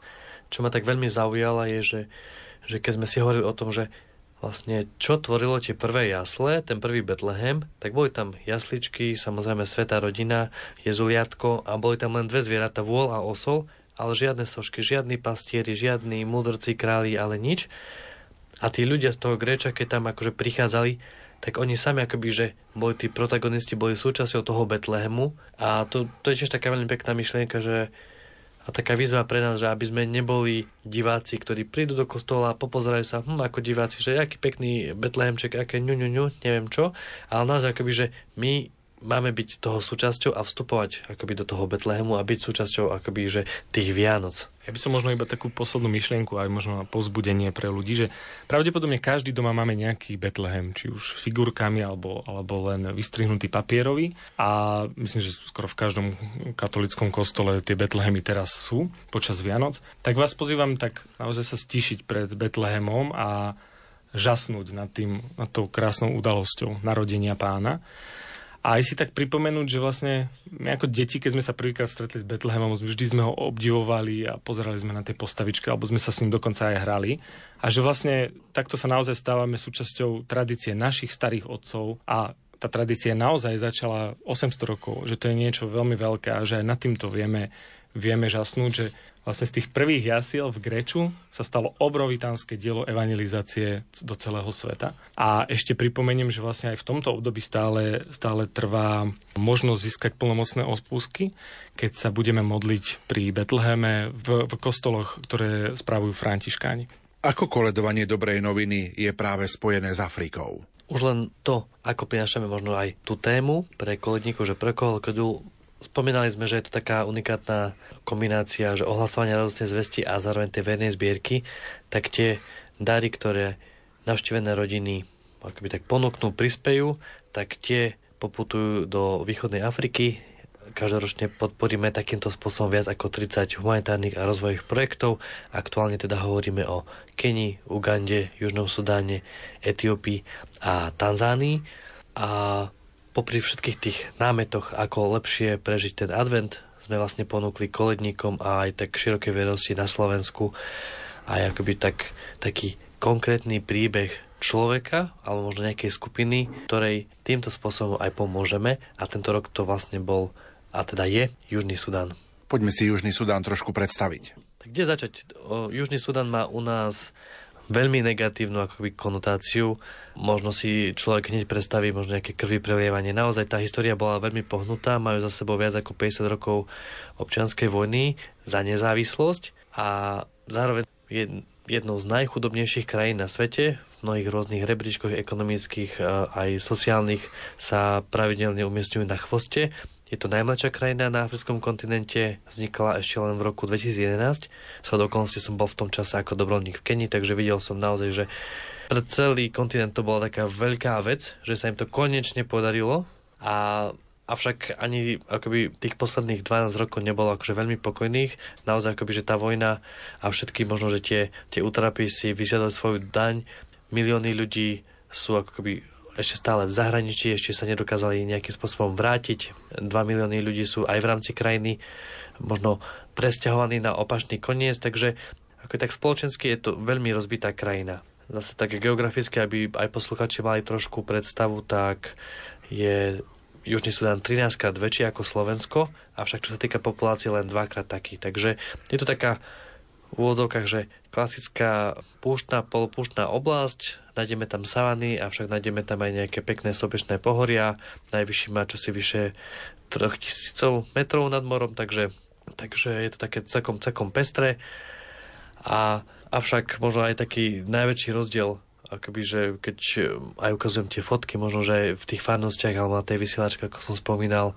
čo ma tak veľmi zaujala, je, že, že keď sme si hovorili o tom, že vlastne čo tvorilo tie prvé jasle, ten prvý Betlehem, tak boli tam jasličky, samozrejme svetá rodina, jezuliatko a boli tam len dve zvieratá, vôl a osol, ale žiadne sošky, žiadni pastieri, žiadni mudrci, králi, ale nič. A tí ľudia z toho Gréča, keď tam akože prichádzali, tak oni sami akoby, že boli tí protagonisti, boli súčasťou toho Betlehemu. A to, to je tiež taká veľmi pekná myšlienka, že a taká výzva pre nás, že aby sme neboli diváci, ktorí prídu do kostola a popozerajú sa, hm, ako diváci, že aký pekný Betlehemček, aké ňu, ňu, ňu, neviem čo, ale naozaj akoby, že my máme byť toho súčasťou a vstupovať akoby do toho Betlehemu a byť súčasťou akoby, že tých Vianoc. Ja by som možno iba takú poslednú myšlienku aj možno na pozbudenie pre ľudí, že pravdepodobne každý doma máme nejaký Betlehem, či už figurkami alebo, alebo len vystrihnutý papierový a myslím, že skoro v každom katolickom kostole tie Betlehemy teraz sú počas Vianoc. Tak vás pozývam tak naozaj sa stišiť pred Betlehemom a žasnúť nad, tým, nad tou krásnou udalosťou narodenia pána A aj si tak pripomenúť, že vlastne my ako deti, keď sme sa prvýkrát stretli s Betlehemom, vždy sme ho obdivovali a pozerali sme na tie postavičky, alebo sme sa s ním dokonca aj hrali. A že vlastne takto sa naozaj stávame súčasťou tradície našich starých otcov a tá tradícia naozaj začala 800 rokov, že to je niečo veľmi veľké a že aj nad týmto vieme, vieme žasnúť, že vlastne z tých prvých jasiel v Greču sa stalo obrovitánske dielo evangelizácie do celého sveta. A ešte pripomeniem, že vlastne aj v tomto období stále, stále trvá možnosť získať plnomocné ospúsky, keď sa budeme modliť pri Betleheme v, v kostoloch, ktoré spravujú františkáni. Ako koledovanie dobrej noviny je práve spojené s Afrikou? Už len to, ako prinášame možno aj tú tému pre koledníkov, že pre koho Spomínali sme, že je to taká unikátna kombinácia, že ohlasovanie radostnej zvesti a zároveň tej vernej zbierky, tak tie dary, ktoré navštívené rodiny akoby tak ponúknú, prispejú, tak tie poputujú do východnej Afriky. Každoročne podporíme takýmto spôsobom viac ako 30 humanitárnych a rozvojových projektov. Aktuálne teda hovoríme o Kenii, Ugande, Južnom Sudáne, Etiópii a Tanzánii. A popri všetkých tých námetoch, ako lepšie prežiť ten advent, sme vlastne ponúkli koledníkom a aj tak širokej vedosti na Slovensku aj akoby tak, taký konkrétny príbeh človeka alebo možno nejakej skupiny, ktorej týmto spôsobom aj pomôžeme a tento rok to vlastne bol a teda je Južný Sudán. Poďme si Južný Sudán trošku predstaviť. Tak kde začať? O, Južný Sudán má u nás veľmi negatívnu akoby konotáciu. Možno si človek hneď predstaví možno nejaké krvi prelievanie. Naozaj tá história bola veľmi pohnutá, majú za sebou viac ako 50 rokov občianskej vojny za nezávislosť a zároveň je jednou z najchudobnejších krajín na svete. V mnohých rôznych rebríčkoch ekonomických aj sociálnych sa pravidelne umiestňujú na chvoste je to najmladšia krajina na africkom kontinente, vznikla ešte len v roku 2011. Sa do okolnosti som bol v tom čase ako dobrovoľník v Kenii, takže videl som naozaj, že pre celý kontinent to bola taká veľká vec, že sa im to konečne podarilo a Avšak ani akoby tých posledných 12 rokov nebolo akože veľmi pokojných. Naozaj akoby, že tá vojna a všetky možno, že tie, tie útrapy si vysiadali svoju daň. Milióny ľudí sú akoby ešte stále v zahraničí, ešte sa nedokázali nejakým spôsobom vrátiť. 2 milióny ľudí sú aj v rámci krajiny možno presťahovaní na opačný koniec, takže ako tak spoločensky je to veľmi rozbitá krajina. Zase tak geograficky, aby aj posluchači mali trošku predstavu, tak je Južný Sudán 13 krát väčší ako Slovensko, avšak čo sa týka populácie len dvakrát taký. Takže je to taká v úvodzovkách, že klasická púštna, polopúštna oblasť, nájdeme tam savany, avšak nájdeme tam aj nejaké pekné sobečné pohoria, najvyšší má čosi vyše 3000 metrov nad morom, takže, takže je to také celkom, celkom pestré. A, avšak možno aj taký najväčší rozdiel akoby, že keď aj ukazujem tie fotky, možno, že v tých farnostiach alebo na tej vysielačke, ako som spomínal,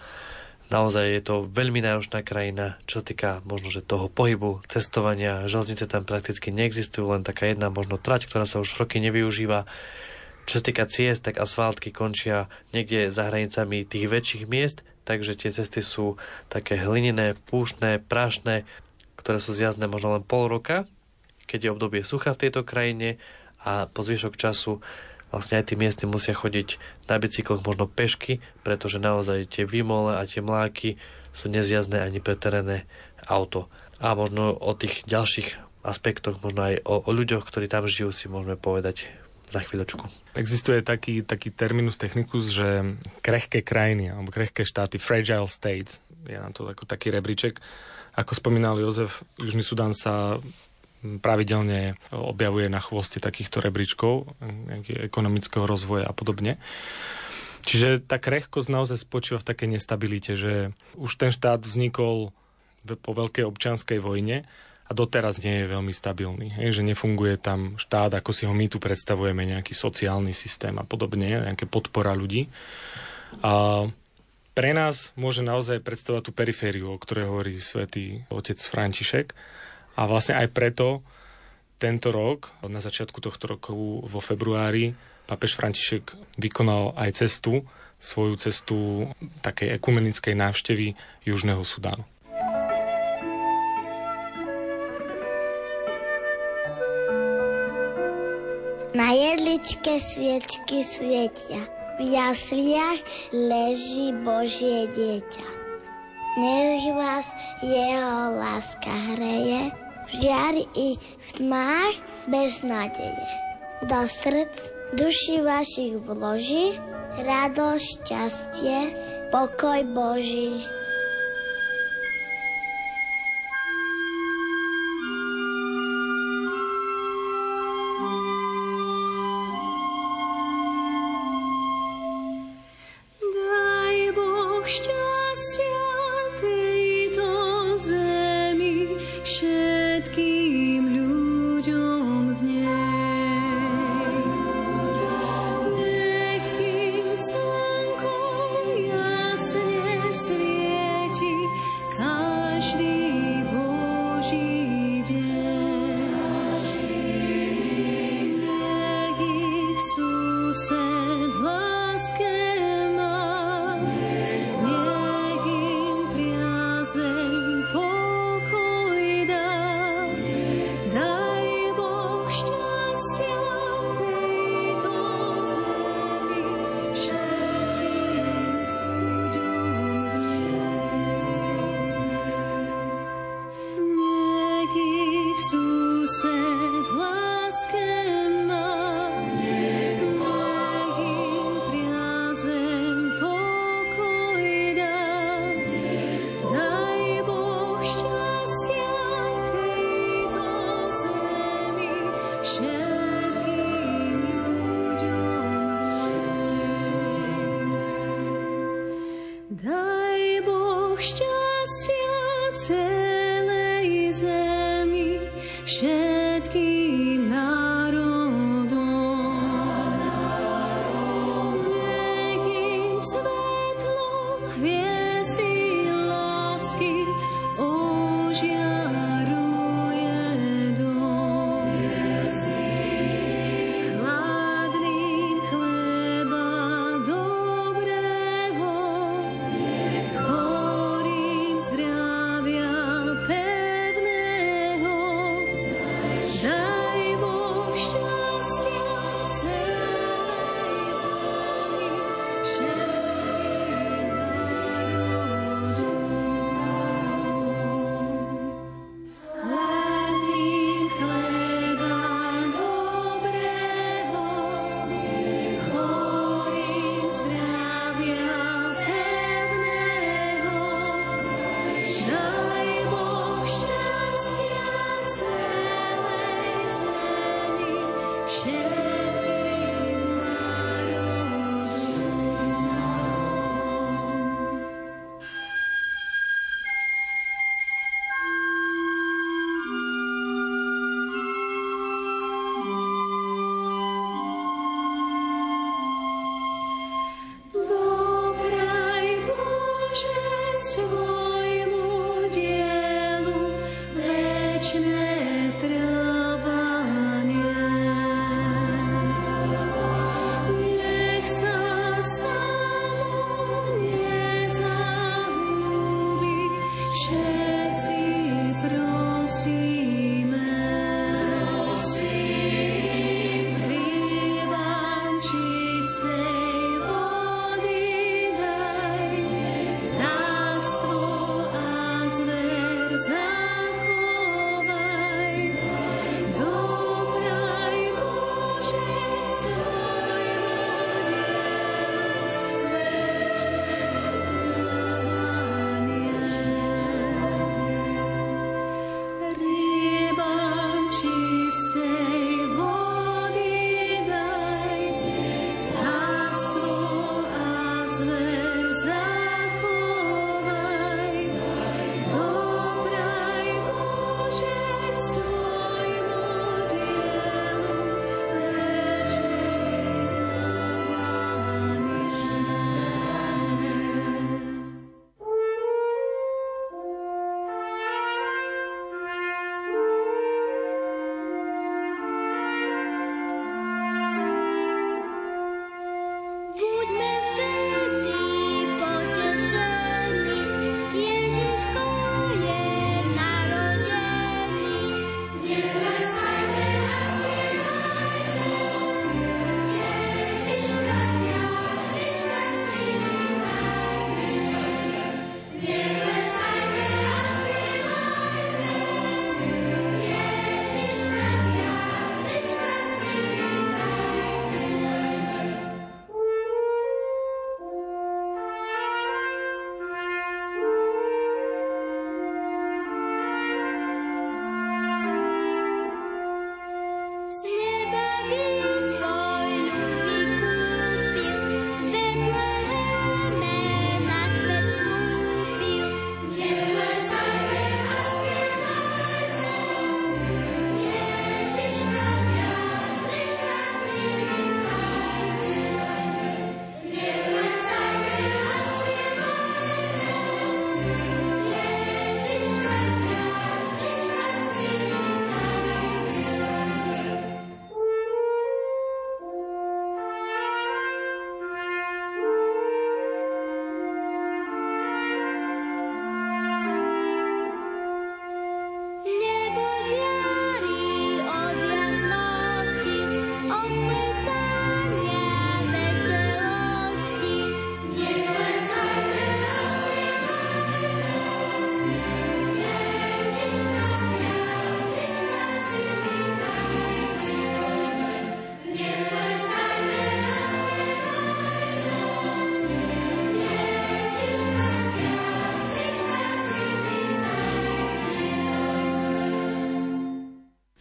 Naozaj je to veľmi náročná krajina, čo sa týka možno, že toho pohybu, cestovania. Železnice tam prakticky neexistujú, len taká jedna možno trať, ktorá sa už roky nevyužíva. Čo sa týka ciest, tak asfaltky končia niekde za hranicami tých väčších miest, takže tie cesty sú také hlinené, púštne, prašné, ktoré sú zjazdné možno len pol roka, keď je obdobie sucha v tejto krajine a po zvyšok času vlastne aj tí miestni musia chodiť na bicykloch možno pešky, pretože naozaj tie výmole a tie mláky sú nezjazdné ani pre terénne auto. A možno o tých ďalších aspektoch, možno aj o, o ľuďoch, ktorí tam žijú, si môžeme povedať za chvíľočku. Existuje taký, taký terminus technicus, že krehké krajiny alebo krehké štáty, fragile states, je na to ako taký rebríček. Ako spomínal Jozef, Južný Sudán sa pravidelne objavuje na chvoste takýchto rebríčkov ekonomického rozvoja a podobne. Čiže tá krehkosť naozaj spočíva v takej nestabilite, že už ten štát vznikol po veľkej občianskej vojne a doteraz nie je veľmi stabilný. Hej, že nefunguje tam štát, ako si ho my tu predstavujeme, nejaký sociálny systém a podobne, nejaké podpora ľudí. A pre nás môže naozaj predstavovať tú perifériu, o ktorej hovorí svätý otec František, a vlastne aj preto tento rok, na začiatku tohto roku vo februári, pápež František vykonal aj cestu, svoju cestu takej ekumenickej návštevy Južného Sudánu. Na jedličke sviečky svietia, v jasliach leží Božie dieťa. Nech vás jeho láska hreje, žiari i v tmách bez nádeje. Do srdc duši vašich vloží radosť, šťastie, pokoj Boží.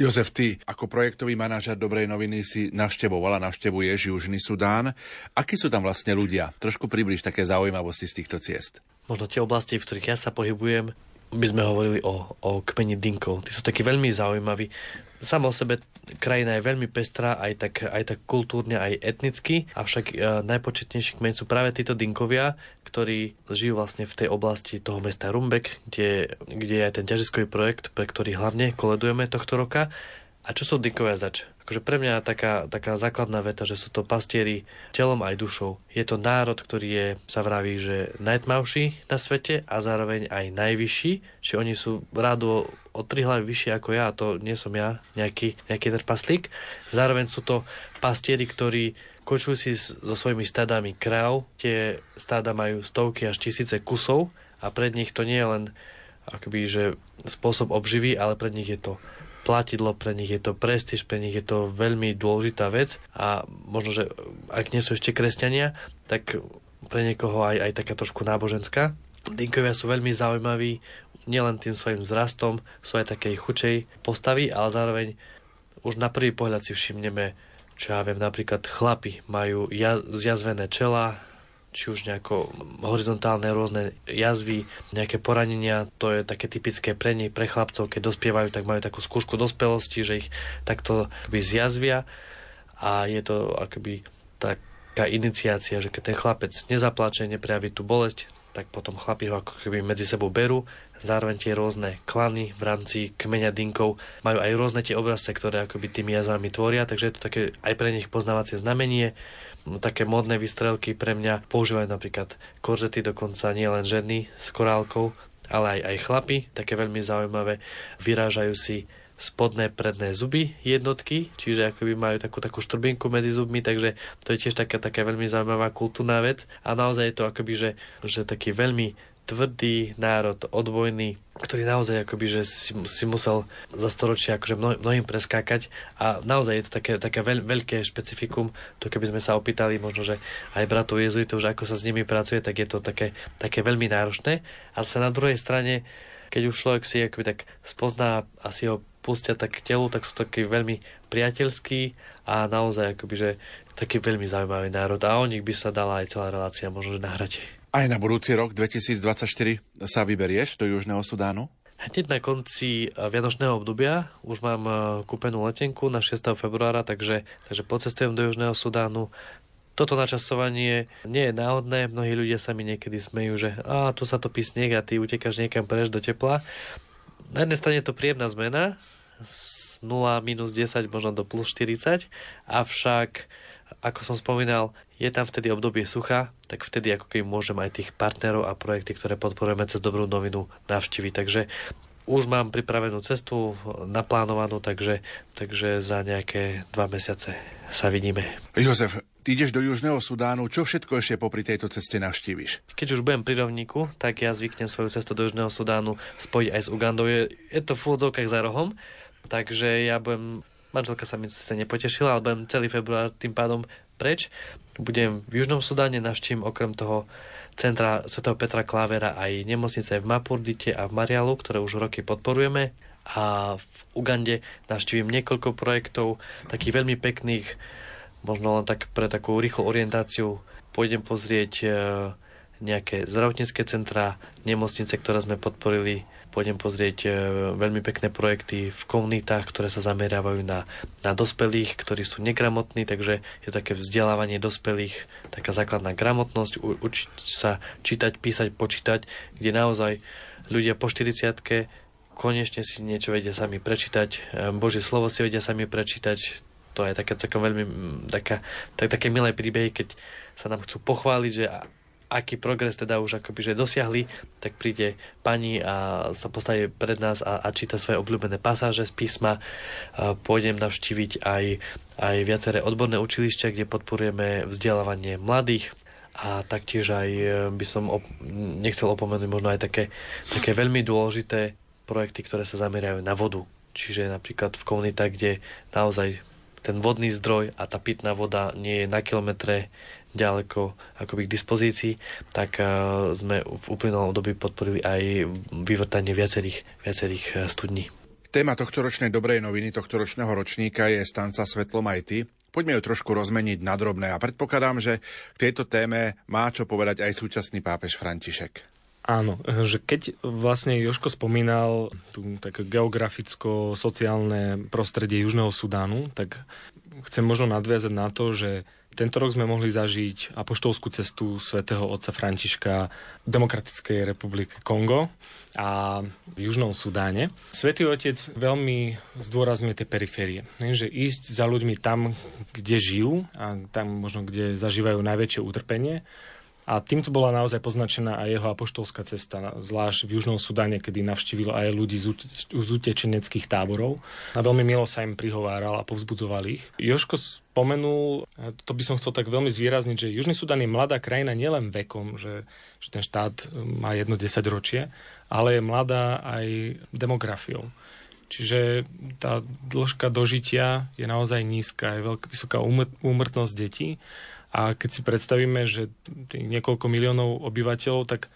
Jozef, ty ako projektový manažer Dobrej noviny si navštevovala, navštevuješ Južný Sudán. Akí sú tam vlastne ľudia? Trošku približ také zaujímavosti z týchto ciest. Možno tie oblasti, v ktorých ja sa pohybujem, by sme hovorili o, o kmeni Dinkov. Tí sú takí veľmi zaujímaví. Samo o sebe krajina je veľmi pestrá, aj tak, aj tak kultúrne, aj etnicky, avšak e, najpočetnejší kmeň sú práve títo Dinkovia, ktorí žijú vlastne v tej oblasti toho mesta Rumbek, kde, kde je aj ten ťažiskový projekt, pre ktorý hlavne koledujeme tohto roka. A čo sú Dinkovia zač? Akože pre mňa taká, taká základná veta, že sú to pastieri telom aj dušou. Je to národ, ktorý je, sa vraví, že najtmavší na svete a zároveň aj najvyšší. Čiže oni sú rádo o tri hlavy vyššie ako ja, a to nie som ja, nejaký, nejaký trpaslík. Zároveň sú to pastieri, ktorí kočujú si so svojimi stádami kráv. Tie stáda majú stovky až tisíce kusov a pred nich to nie je len akoby, že spôsob obživy, ale pred nich je to platidlo, pre nich je to prestíž, pre nich je to veľmi dôležitá vec a možno, že ak nie sú ešte kresťania, tak pre niekoho aj, aj taká trošku náboženská. Dinkovia sú veľmi zaujímaví, nielen tým svojim vzrastom, sú aj takej chučej postavy, ale zároveň už na prvý pohľad si všimneme, čo ja viem, napríklad chlapi majú jaz- zjazvené čela, či už nejako horizontálne rôzne jazvy, nejaké poranenia, to je také typické pre nich, pre chlapcov, keď dospievajú, tak majú takú skúšku dospelosti, že ich takto akoby zjazvia a je to akoby taká iniciácia, že keď ten chlapec nezaplače, neprejaví tú bolesť, tak potom chlapi ho ako keby medzi sebou berú. Zároveň tie rôzne klany v rámci kmeňa Dinkov majú aj rôzne tie obrazce, ktoré akoby tými jazvami tvoria, takže je to také aj pre nich poznávacie znamenie také modné vystrelky pre mňa používajú napríklad koržety dokonca nie len ženy s korálkou, ale aj, aj chlapi, také veľmi zaujímavé, vyrážajú si spodné predné zuby jednotky, čiže akoby majú takú, takú štrbinku medzi zubmi, takže to je tiež taká, taká veľmi zaujímavá kultúrna vec. A naozaj je to akoby, že, že taký veľmi tvrdý národ, odbojný, ktorý naozaj akoby, že si, si musel za storočia akože mnoh, mnohým preskákať. A naozaj je to také, také veľ, veľké špecifikum, to keby sme sa opýtali možno, že aj bratov jezuitov, že ako sa s nimi pracuje, tak je to také, také veľmi náročné, ale sa na druhej strane, keď už človek si akoby tak spozná a si ho pustia tak k telu, tak sú takí veľmi priateľskí a naozaj akoby, že taký veľmi zaujímavý národ. A o nich by sa dala aj celá relácia možno nahrať. Aj na budúci rok 2024 sa vyberieš do Južného Sudánu? Hneď na konci eh, vianočného obdobia už mám eh, kúpenú letenku na 6. februára, takže, takže pocestujem do Južného Sudánu. Toto načasovanie nie je náhodné, mnohí ľudia sa mi niekedy smejú, že a, tu sa topí sneh a ty utekáš niekam preč do tepla. Na jednej strane je to príjemná zmena, z 0 minus 10 možno do plus 40, avšak ako som spomínal, je tam vtedy obdobie sucha, tak vtedy ako keby môžem aj tých partnerov a projekty, ktoré podporujeme cez dobrú novinu navštíviť. Takže už mám pripravenú cestu, naplánovanú, takže, takže za nejaké dva mesiace sa vidíme. Jozef, ty ideš do Južného Sudánu, čo všetko ešte popri tejto ceste navštíviš? Keď už budem pri rovníku, tak ja zvyknem svoju cestu do Južného Sudánu spojiť aj s Ugandou. Je, je to v úvodzovkách za rohom, takže ja budem Manželka sa mi sice nepotešila, ale budem celý február tým pádom preč. Budem v Južnom Sudáne, navštívim okrem toho centra Sv. Petra Klávera aj nemocnice v Mapurdite a v Marialu, ktoré už roky podporujeme. A v Ugande navštívim niekoľko projektov, takých veľmi pekných, možno len tak pre takú rýchlu orientáciu. Pôjdem pozrieť e, nejaké zdravotnícke centra, nemocnice, ktoré sme podporili pôjdem pozrieť e, veľmi pekné projekty v komunitách, ktoré sa zameriavajú na, na dospelých, ktorí sú negramotní, takže je také vzdelávanie dospelých, taká základná gramotnosť, u, učiť sa čítať, písať, počítať, kde naozaj ľudia po 40 konečne si niečo vedia sami prečítať, e, Božie slovo si vedia sami prečítať, to je také, také veľmi taká, tak, také milé príbehy, keď sa nám chcú pochváliť, že aký progres teda už akoby že dosiahli, tak príde pani a sa postaví pred nás a, a číta svoje obľúbené pasáže z písma. Pôjdem navštíviť aj, aj viaceré odborné učilišťa, kde podporujeme vzdelávanie mladých a taktiež aj e, by som op- nechcel opomenúť možno aj také, také veľmi dôležité projekty, ktoré sa zamerajú na vodu. Čiže napríklad v komunitách, kde naozaj ten vodný zdroj a tá pitná voda nie je na kilometre ďaleko akoby k dispozícii, tak uh, sme v uplynulom období podporili aj vyvrtanie viacerých, viacerých uh, studní. Téma tohto ročnej dobrej noviny, tohto ročného ročníka je Stanca svetlom aj ty. Poďme ju trošku rozmeniť na drobné a predpokladám, že k tejto téme má čo povedať aj súčasný pápež František. Áno, že keď vlastne Joško spomínal tú také geograficko-sociálne prostredie Južného Sudánu, tak chcem možno nadviazať na to, že tento rok sme mohli zažiť apoštolskú cestu svätého otca Františka v Demokratickej republike Kongo a v Južnom Sudáne. Svetý otec veľmi zdôrazňuje tie periférie, že ísť za ľuďmi tam, kde žijú a tam možno, kde zažívajú najväčšie utrpenie a týmto bola naozaj poznačená aj jeho apoštolská cesta, zvlášť v Južnom Sudáne, kedy navštívil aj ľudí z, utečeneckých táborov. A veľmi milo sa im prihováral a povzbudzoval ich. Joško spomenul, to by som chcel tak veľmi zvýrazniť, že Južný Sudán je mladá krajina nielen vekom, že, že ten štát má jedno desaťročie, ale je mladá aj demografiou. Čiže tá dĺžka dožitia je naozaj nízka, je veľká, vysoká úmrtnosť detí a keď si predstavíme, že niekoľko miliónov obyvateľov, tak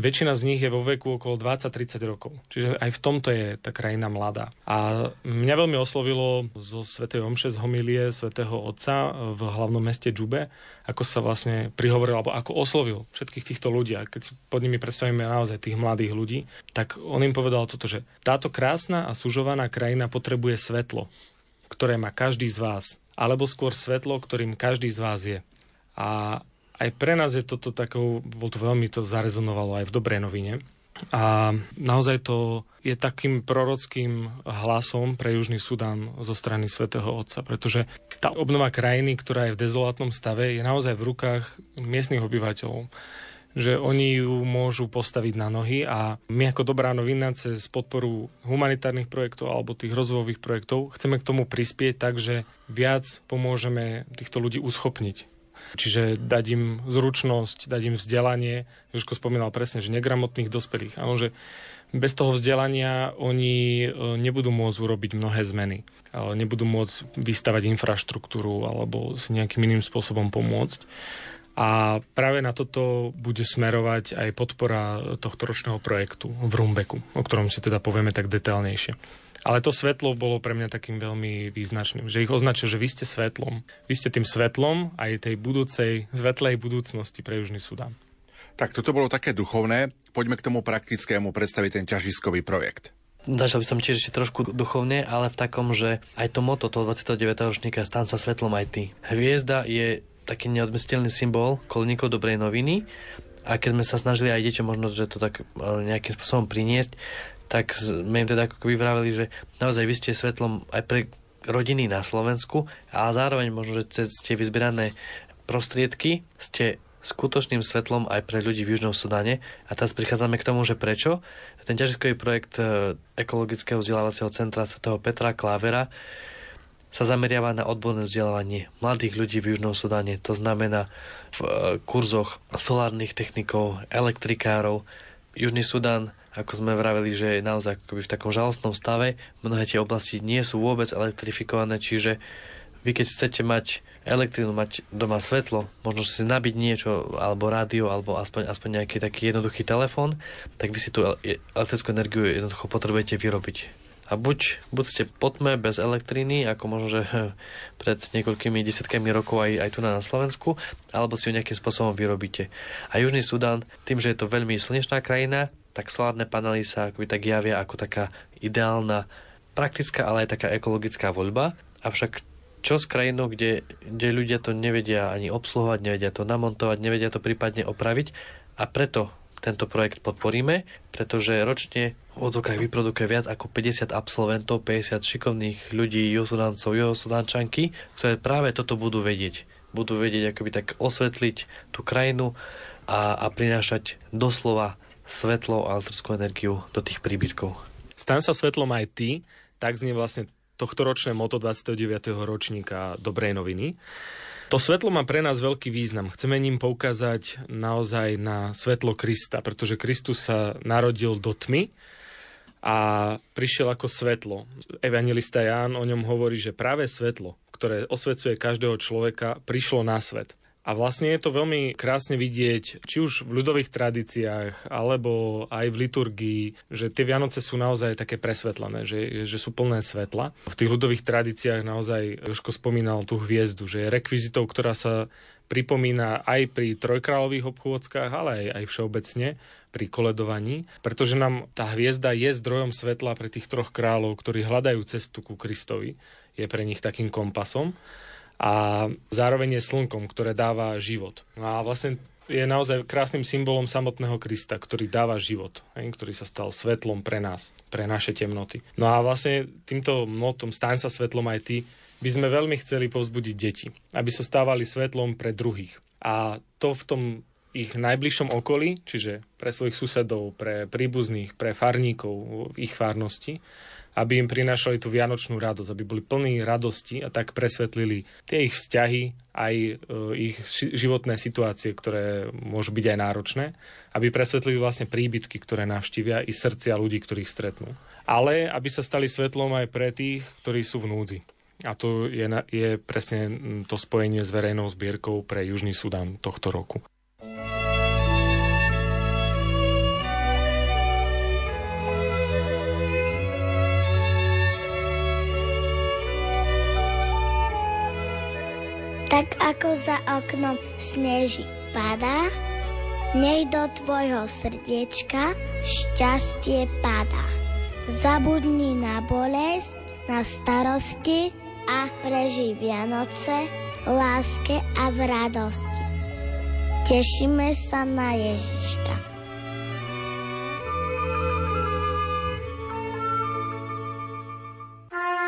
väčšina z nich je vo veku okolo 20-30 rokov. Čiže aj v tomto je tá krajina mladá. A mňa veľmi oslovilo zo svätej Omše z homilie svätého Otca v hlavnom meste Džube, ako sa vlastne prihovoril, alebo ako oslovil všetkých týchto ľudí. A keď si pod nimi predstavíme naozaj tých mladých ľudí, tak on im povedal toto, že táto krásna a sužovaná krajina potrebuje svetlo, ktoré má každý z vás alebo skôr svetlo, ktorým každý z vás je. A aj pre nás je toto takou, bol to veľmi to zarezonovalo aj v dobrej novine. A naozaj to je takým prorockým hlasom pre Južný Sudán zo strany svätého Otca, pretože tá obnova krajiny, ktorá je v dezolátnom stave, je naozaj v rukách miestnych obyvateľov že oni ju môžu postaviť na nohy a my ako dobrá novina cez podporu humanitárnych projektov alebo tých rozvojových projektov chceme k tomu prispieť tak, že viac pomôžeme týchto ľudí uschopniť. Čiže dať im zručnosť, dať im vzdelanie. Jožko spomínal presne, že negramotných dospelých. Áno, že bez toho vzdelania oni e, nebudú môcť urobiť mnohé zmeny. Nebudú môcť vystavať infraštruktúru alebo s nejakým iným spôsobom pomôcť. A práve na toto bude smerovať aj podpora tohto ročného projektu v Rumbeku, o ktorom si teda povieme tak detailnejšie. Ale to svetlo bolo pre mňa takým veľmi význačným, že ich označil, že vy ste svetlom. Vy ste tým svetlom aj tej budúcej, svetlej budúcnosti pre Južný Sudán. Tak toto bolo také duchovné. Poďme k tomu praktickému predstaviť ten ťažiskový projekt. Začal by som tiež ešte trošku duchovne, ale v takom, že aj to moto toho 29. ročníka Stan sa svetlom aj ty. Hviezda je taký neodmysliteľný symbol koleníkov dobrej noviny a keď sme sa snažili aj deťom možno, že to tak e, nejakým spôsobom priniesť, tak sme im teda ako vraveli, že naozaj vy ste svetlom aj pre rodiny na Slovensku, ale zároveň možno, že cez tie vyzbierané prostriedky ste skutočným svetlom aj pre ľudí v Južnom Sudáne. A teraz prichádzame k tomu, že prečo. Ten ťažiskový projekt e, ekologického vzdelávacieho centra Sv. Petra Klávera sa zameriava na odborné vzdelávanie mladých ľudí v Južnom Sudáne. To znamená v e, kurzoch solárnych technikov, elektrikárov. Južný Sudán, ako sme vraveli, že je naozaj akoby v takom žalostnom stave. Mnohé tie oblasti nie sú vôbec elektrifikované, čiže vy keď chcete mať elektrínu, mať doma svetlo, možno si nabiť niečo, alebo rádio, alebo aspoň, aspoň nejaký taký jednoduchý telefón, tak vy si tú elektrickú energiu jednoducho potrebujete vyrobiť a buď, buď ste potme bez elektriny, ako možno, že pred niekoľkými desiatkami rokov aj, aj tu na Slovensku, alebo si ju nejakým spôsobom vyrobíte. A Južný Sudán, tým, že je to veľmi slnečná krajina, tak solárne panely sa akoby tak javia ako taká ideálna, praktická, ale aj taká ekologická voľba. Avšak čo s krajinou, kde, kde ľudia to nevedia ani obsluhovať, nevedia to namontovať, nevedia to prípadne opraviť a preto tento projekt podporíme, pretože ročne v odzvukách vyprodukuje viac ako 50 absolventov, 50 šikovných ľudí, juhosudáncov, juhosudánčanky, ktoré práve toto budú vedieť. Budú vedieť akoby tak osvetliť tú krajinu a, a prinášať doslova svetlo a elektrickú energiu do tých príbytkov. Stan sa svetlom aj ty, tak znie vlastne tohto ročné moto 29. ročníka Dobrej noviny. To svetlo má pre nás veľký význam. Chceme ním poukázať naozaj na svetlo Krista, pretože Kristus sa narodil do tmy a prišiel ako svetlo. Evangelista Ján o ňom hovorí, že práve svetlo, ktoré osvecuje každého človeka, prišlo na svet. A vlastne je to veľmi krásne vidieť, či už v ľudových tradíciách, alebo aj v liturgii, že tie Vianoce sú naozaj také presvetlené, že, že sú plné svetla. V tých ľudových tradíciách naozaj Joško spomínal tú hviezdu, že je rekvizitou, ktorá sa pripomína aj pri trojkráľových obchôdzkach, ale aj, aj všeobecne pri koledovaní, pretože nám tá hviezda je zdrojom svetla pre tých troch kráľov, ktorí hľadajú cestu ku Kristovi. Je pre nich takým kompasom a zároveň je slnkom, ktoré dáva život. No a vlastne je naozaj krásnym symbolom samotného Krista, ktorý dáva život, ktorý sa stal svetlom pre nás, pre naše temnoty. No a vlastne týmto motom staň sa svetlom aj ty, by sme veľmi chceli povzbudiť deti, aby sa stávali svetlom pre druhých. A to v tom ich najbližšom okolí, čiže pre svojich susedov, pre príbuzných, pre farníkov v ich farnosti, aby im prinášali tú vianočnú radosť, aby boli plní radosti a tak presvetlili tie ich vzťahy, aj e, ich životné situácie, ktoré môžu byť aj náročné, aby presvetlili vlastne príbytky, ktoré navštívia i srdcia ľudí, ktorých stretnú. Ale aby sa stali svetlom aj pre tých, ktorí sú v núdzi. A to je, je presne to spojenie s verejnou zbierkou pre Južný Sudan tohto roku. Tak ako za oknom sneží padá, nech do tvojho srdiečka šťastie padá. Zabudni na bolesť, na starosti a preži Vianoce láske a v radosti. Tešíme sa na Ježiška. Hore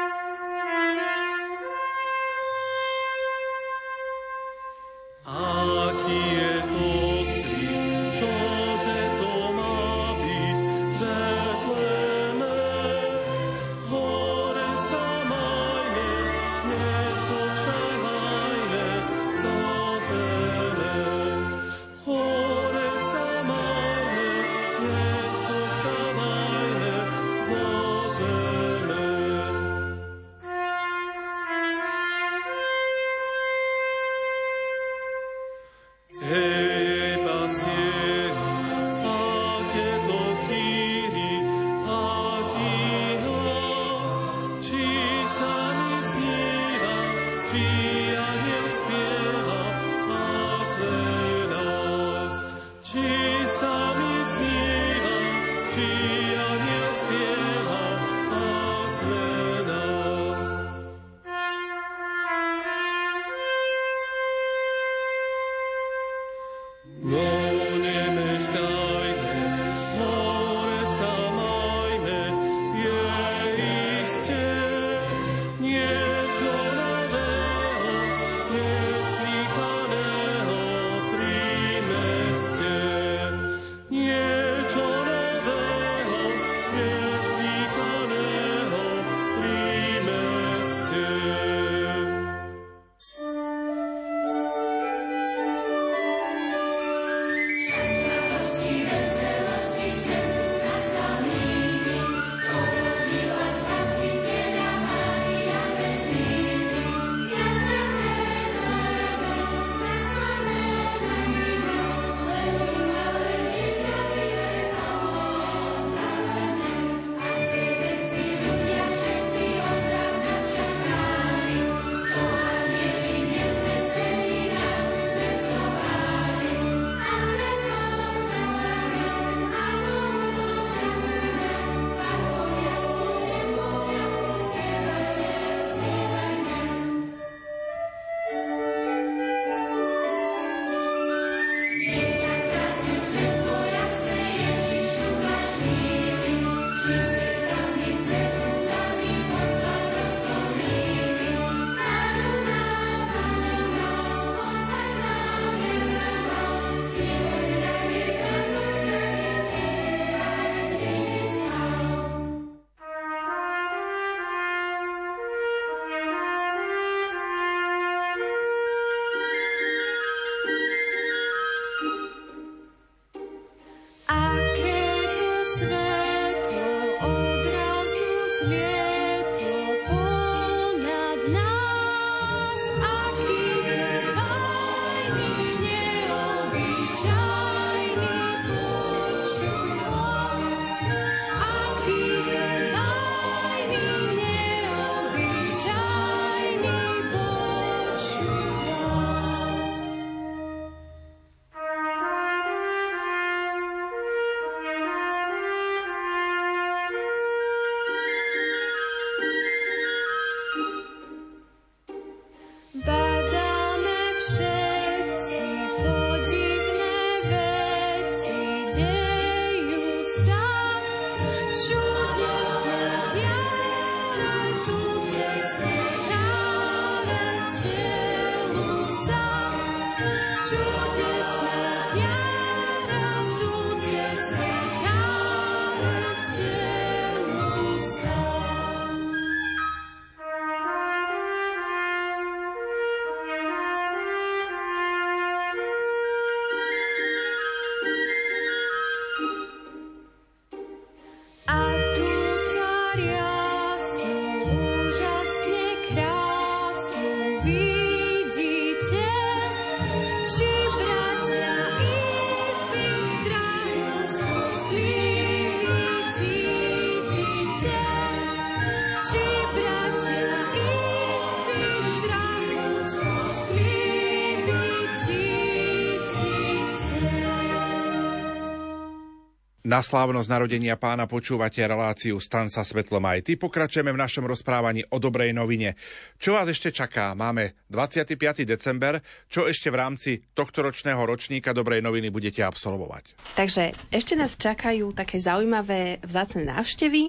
Na slávnosť narodenia pána počúvate reláciu Stan sa svetlom aj ty. Pokračujeme v našom rozprávaní o dobrej novine. Čo vás ešte čaká? Máme 25. december. Čo ešte v rámci tohto ročného ročníka dobrej noviny budete absolvovať? Takže ešte nás čakajú také zaujímavé vzácne návštevy.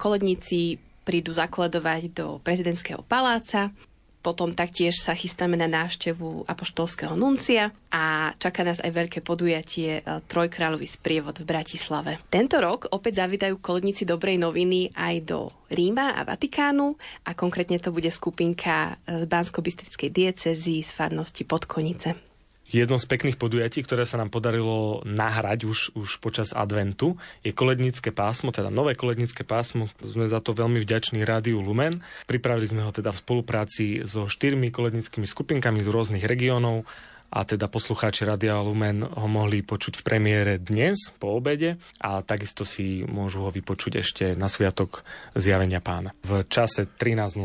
Koledníci prídu zakoledovať do prezidentského paláca. Potom taktiež sa chystáme na návštevu apoštolského nuncia a čaká nás aj veľké podujatie e, Trojkráľový sprievod v Bratislave. Tento rok opäť zavítajú koledníci dobrej noviny aj do Ríma a Vatikánu a konkrétne to bude skupinka z Bansko-Bystrickej diecezy z farnosti Podkonice. Jedno z pekných podujatí, ktoré sa nám podarilo nahrať už, už počas adventu, je kolednícke pásmo, teda nové kolednícke pásmo. Sme za to veľmi vďační Rádiu Lumen. Pripravili sme ho teda v spolupráci so štyrmi koledníckými skupinkami z rôznych regiónov a teda poslucháči Radia Lumen ho mohli počuť v premiére dnes po obede a takisto si môžu ho vypočuť ešte na Sviatok zjavenia pána v čase 13.00.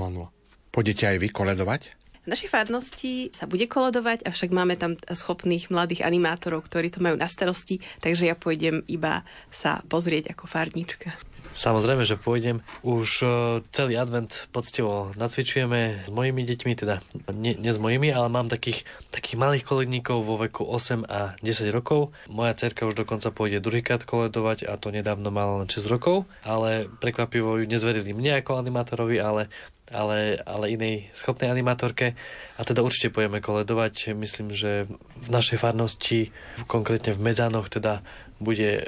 Pôjdete aj vy koledovať? V našej farnosti sa bude kolodovať, avšak máme tam schopných mladých animátorov, ktorí to majú na starosti, takže ja pôjdem iba sa pozrieť ako farníčka. Samozrejme, že pôjdem. Už e, celý advent poctivo nacvičujeme s mojimi deťmi, teda nie, nie s mojimi, ale mám takých, takých malých koledníkov vo veku 8 a 10 rokov. Moja cerka už dokonca pôjde druhýkrát koledovať a to nedávno mala len 6 rokov, ale prekvapivo ju nezverili mne ako animátorovi, ale ale, ale inej schopnej animátorke. A teda určite pojeme koledovať. Myslím, že v našej farnosti, konkrétne v Medzanoch, teda bude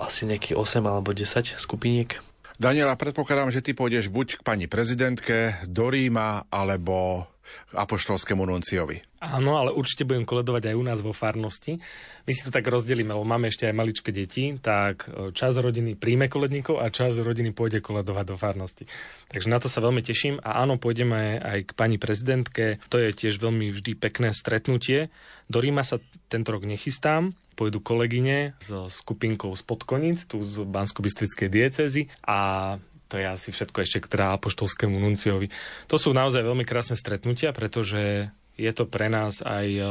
asi nejaký 8 alebo 10 skupiniek. Daniela, predpokladám, že ty pôjdeš buď k pani prezidentke, do Ríma, alebo apoštolskému nunciovi. Áno, ale určite budem koledovať aj u nás vo farnosti. My si to tak rozdelíme, lebo máme ešte aj maličké deti, tak e, čas rodiny príjme koledníkov a čas rodiny pôjde koledovať do farnosti. Takže na to sa veľmi teším a áno, pôjdeme aj k pani prezidentke. To je tiež veľmi vždy pekné stretnutie. Do Ríma sa tento rok nechystám, pôjdu kolegyne s skupinkou z Podkonic, tu z bansko diecezy a to je asi všetko ešte k teda apoštolskému nunciovi. To sú naozaj veľmi krásne stretnutia, pretože je to pre nás aj e,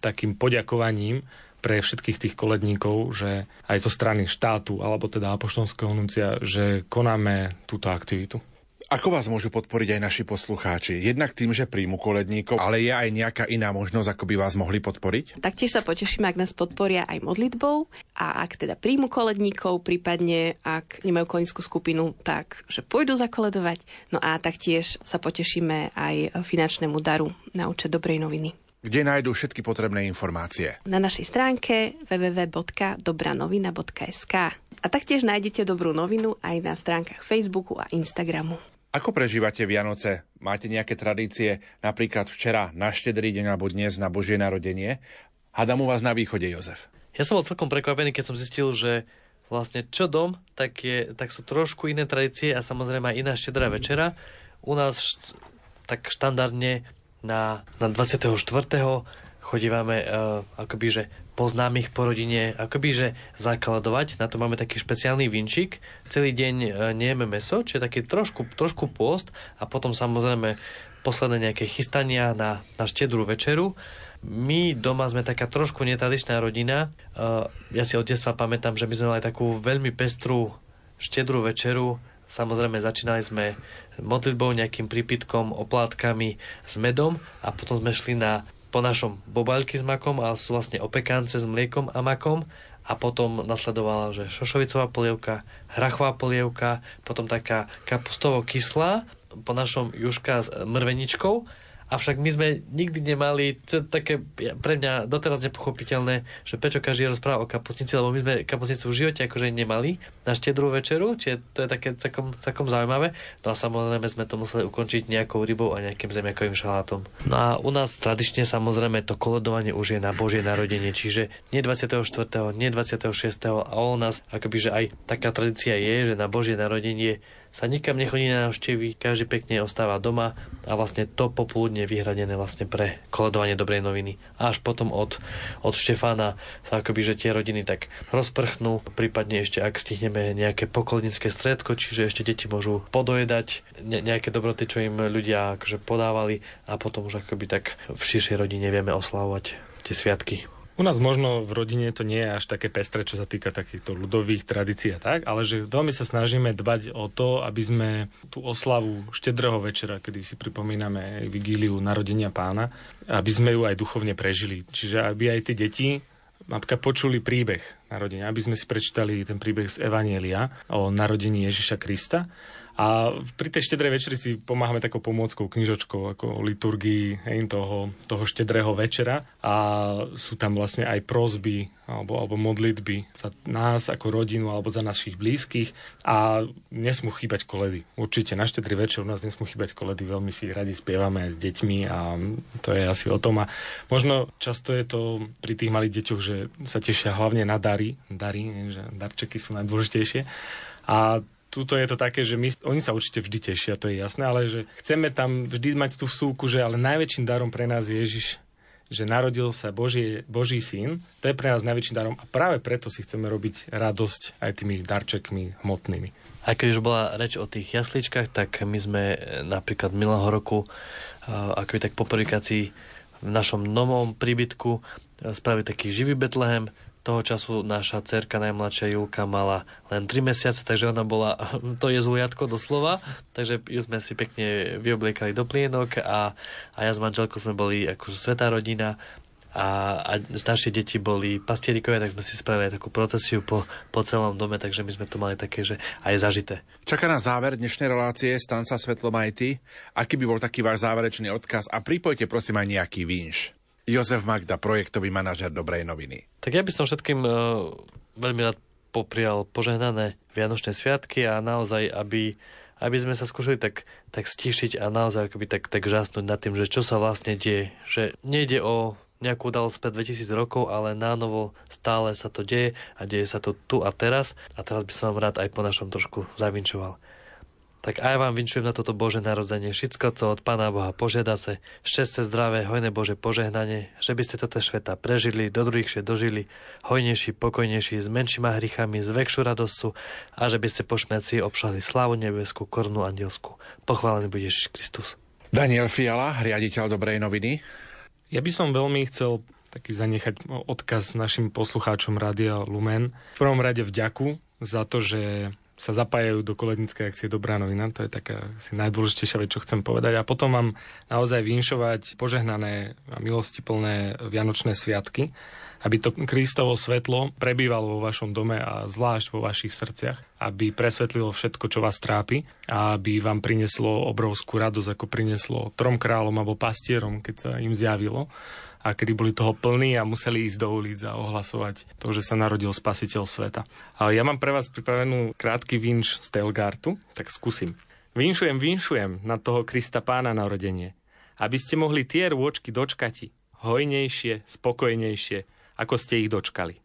takým poďakovaním pre všetkých tých koledníkov, že aj zo strany štátu, alebo teda apoštolského nuncia, že konáme túto aktivitu. Ako vás môžu podporiť aj naši poslucháči? Jednak tým, že príjmu koledníkov, ale je aj nejaká iná možnosť, ako by vás mohli podporiť? Taktiež sa potešíme, ak nás podporia aj modlitbou a ak teda príjmu koledníkov, prípadne ak nemajú koledníckú skupinu, tak že pôjdu zakoledovať. No a taktiež sa potešíme aj finančnému daru na účet dobrej noviny kde nájdú všetky potrebné informácie. Na našej stránke www.dobranovina.sk a taktiež nájdete dobrú novinu aj na stránkach Facebooku a Instagramu. Ako prežívate Vianoce? Máte nejaké tradície? Napríklad včera na štedrý deň alebo dnes na Božie narodenie? Hadam u vás na východe, Jozef. Ja som bol celkom prekvapený, keď som zistil, že vlastne čo dom, tak, je, tak sú trošku iné tradície a samozrejme aj iná štedrá večera. U nás št, tak štandardne na, na 24. chodívame uh, akoby, že poznámych po rodine, akoby, že zakladovať. Na to máme taký špeciálny vinčik. Celý deň e, nejeme meso, čiže taký trošku, trošku post a potom samozrejme posledné nejaké chystania na, na štedrú večeru. My doma sme taká trošku netradičná rodina. E, ja si od detstva pamätám, že my sme mali takú veľmi pestrú štedrú večeru. Samozrejme začínali sme modlitbou, nejakým prípitkom, oplátkami s medom a potom sme šli na po našom bobaľky s makom, ale sú vlastne opekance s mliekom a makom. A potom nasledovala, že šošovicová polievka, hrachová polievka, potom taká kapustovo kyslá, po našom juška s mrveničkou Avšak my sme nikdy nemali, je také pre mňa doteraz nepochopiteľné, že prečo každý rozpráva o kapusnici, lebo my sme kapusnicu v živote akože nemali na štedrú večeru, čiže to je také celkom, celkom zaujímavé. No a samozrejme sme to museli ukončiť nejakou rybou a nejakým zemiakovým šalátom. No a u nás tradične samozrejme to kolodovanie už je na Božie narodenie, čiže nie 24., nie 26. a u nás akoby, že aj taká tradícia je, že na Božie narodenie sa nikam nechodí na návštevy, každý pekne ostáva doma a vlastne to popoludne vyhradené vlastne pre koledovanie dobrej noviny. A až potom od, od Štefána sa akoby, že tie rodiny tak rozprchnú, prípadne ešte ak stihneme nejaké pokolnické stredko, čiže ešte deti môžu podojedať ne, nejaké dobroty, čo im ľudia akože podávali a potom už akoby tak v širšej rodine vieme oslavovať tie sviatky. U nás možno v rodine to nie je až také pestré, čo sa týka takýchto ľudových tradícií a tak, ale že veľmi sa snažíme dbať o to, aby sme tú oslavu štedrého večera, kedy si pripomíname vigíliu narodenia pána, aby sme ju aj duchovne prežili. Čiže aby aj tie deti napríklad počuli príbeh narodenia, aby sme si prečítali ten príbeh z Evanielia o narodení Ježiša Krista a pri tej štedrej večeri si pomáhame takou pomôckou, knižočkou, ako liturgii hej, toho, toho štedrého večera a sú tam vlastne aj prozby alebo, alebo modlitby za nás ako rodinu alebo za našich blízkych a nesmú chýbať koledy. Určite na štedrý večer u nás nesmú chýbať koledy, veľmi si radi spievame aj s deťmi a to je asi o tom. A možno často je to pri tých malých deťoch, že sa tešia hlavne na dary, dary, že darčeky sú najdôležitejšie. A tuto je to také, že my, oni sa určite vždy tešia, to je jasné, ale že chceme tam vždy mať tú vsúku, že ale najväčším darom pre nás je Ježiš, že narodil sa Boží, Boží syn, to je pre nás najväčším darom a práve preto si chceme robiť radosť aj tými darčekmi hmotnými. Aj keď už bola reč o tých jasličkách, tak my sme napríklad minulého roku, ako je tak po publikácii v našom novom príbytku spravili taký živý Betlehem, toho času naša cerka najmladšia Julka mala len 3 mesiace, takže ona bola to jezuliatko doslova, takže ju sme si pekne vyobliekali do plienok a, a ja s manželkou sme boli akože svetá rodina a, a staršie deti boli pastierikovia, tak sme si spravili takú procesiu po, po celom dome, takže my sme to mali také, že aj zažité. Čaká na záver dnešnej relácie Stanca Svetlom ty. Aký by bol taký váš záverečný odkaz? A pripojte prosím aj nejaký vinš. Jozef Magda, projektový manažer Dobrej noviny. Tak ja by som všetkým uh, veľmi rád poprial požehnané Vianočné sviatky a naozaj, aby, aby sme sa skúšali tak, tak stíšiť a naozaj akoby tak, tak žasnúť nad tým, že čo sa vlastne deje. Že nejde o nejakú udalosť pred 2000 rokov, ale nánovo stále sa to deje a deje sa to tu a teraz. A teraz by som vám rád aj po našom trošku zavinčoval. Tak aj vám vinčujem na toto Bože narodzenie všetko, co od Pána Boha požiadace, šťastie, zdravé, hojné Bože požehnanie, že by ste toto sveta prežili, do druhých še dožili, hojnejší, pokojnejší, s menšíma hrychami, s väčšiu radosťou a že by ste po šmerci obšali slávu nebeskú, korunu andielsku. Pochválený bude Ježiš Kristus. Daniel Fiala, riaditeľ Dobrej noviny. Ja by som veľmi chcel taký zanechať odkaz našim poslucháčom Rádia Lumen. V prvom rade vďaku za to, že sa zapájajú do koledníckej akcie Dobrá novina, to je taká asi najdôležitejšia vec, čo chcem povedať. A potom mám naozaj vinšovať požehnané a milostiplné Vianočné sviatky, aby to Kristovo svetlo prebývalo vo vašom dome a zvlášť vo vašich srdciach, aby presvetlilo všetko, čo vás trápi a aby vám prineslo obrovskú radosť, ako prineslo trom kráľom alebo pastierom, keď sa im zjavilo a kedy boli toho plní a museli ísť do ulic a ohlasovať to, že sa narodil spasiteľ sveta. Ale ja mám pre vás pripravenú krátky vinš z Telgartu, tak skúsim. Vinšujem, vinšujem na toho Krista pána narodenie, aby ste mohli tie rôčky dočkati, hojnejšie, spokojnejšie, ako ste ich dočkali.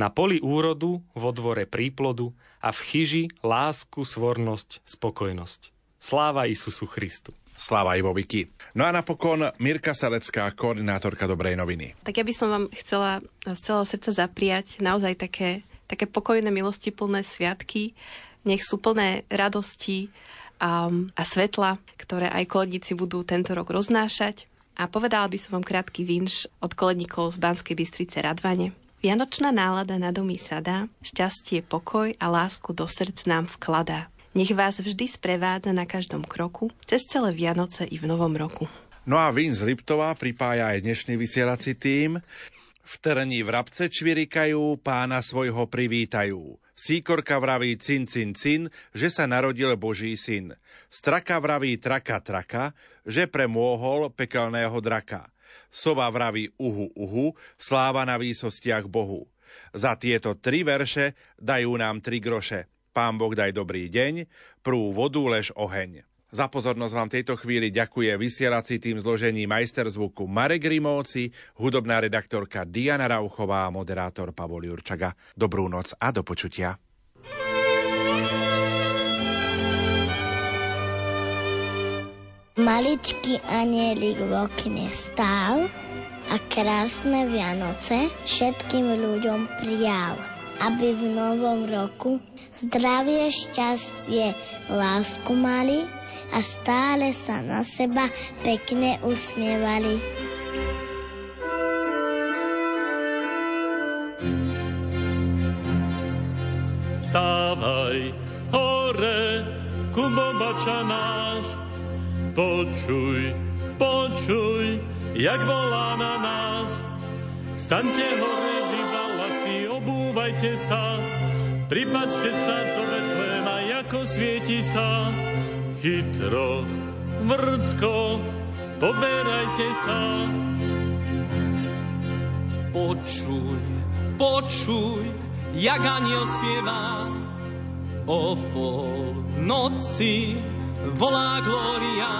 Na poli úrodu, vo dvore príplodu a v chyži lásku, svornosť, spokojnosť. Sláva Isusu Christu. Sláva Ivoviky. No a napokon Mirka Salecká, koordinátorka Dobrej noviny. Tak ja by som vám chcela z celého srdca zapriať naozaj také, také pokojné, milostiplné sviatky. Nech sú plné radosti a, a svetla, ktoré aj koledníci budú tento rok roznášať. A povedala by som vám krátky vinš od koledníkov z Banskej Bystrice Radvane. Vianočná nálada na domy sadá, šťastie, pokoj a lásku do srdc nám vkladá. Nech vás vždy sprevádza na každom kroku, cez celé Vianoce i v Novom roku. No a Vin z Liptova pripája aj dnešný vysielací tým. V terení vrabce čvirikajú, pána svojho privítajú. Síkorka vraví cin, cin, cin, že sa narodil Boží syn. Straka vraví traka, traka, že premôhol pekelného draka. Sova vraví uhu, uhu, sláva na výsostiach Bohu. Za tieto tri verše dajú nám tri groše. Pán Boh daj dobrý deň, prú vodu lež oheň. Za pozornosť vám tejto chvíli ďakuje vysielací tým zložení majster zvuku Marek Rimóci, hudobná redaktorka Diana Rauchová a moderátor Pavol Jurčaga. Dobrú noc a do počutia. Maličký anielik v okne stál a krásne Vianoce všetkým ľuďom prijal aby v novom roku zdravie, šťastie, lásku mali a stále sa na seba pekne usmievali. Stávaj, hore, Kubo náš, počuj, počuj, jak volá na nás. Staňte hore, obúvajte sa, pripačte sa do Betlema, ako svieti sa. Chytro, vrtko, poberajte sa. Počuj, počuj, jak aniel spieva, o pol noci volá Gloria,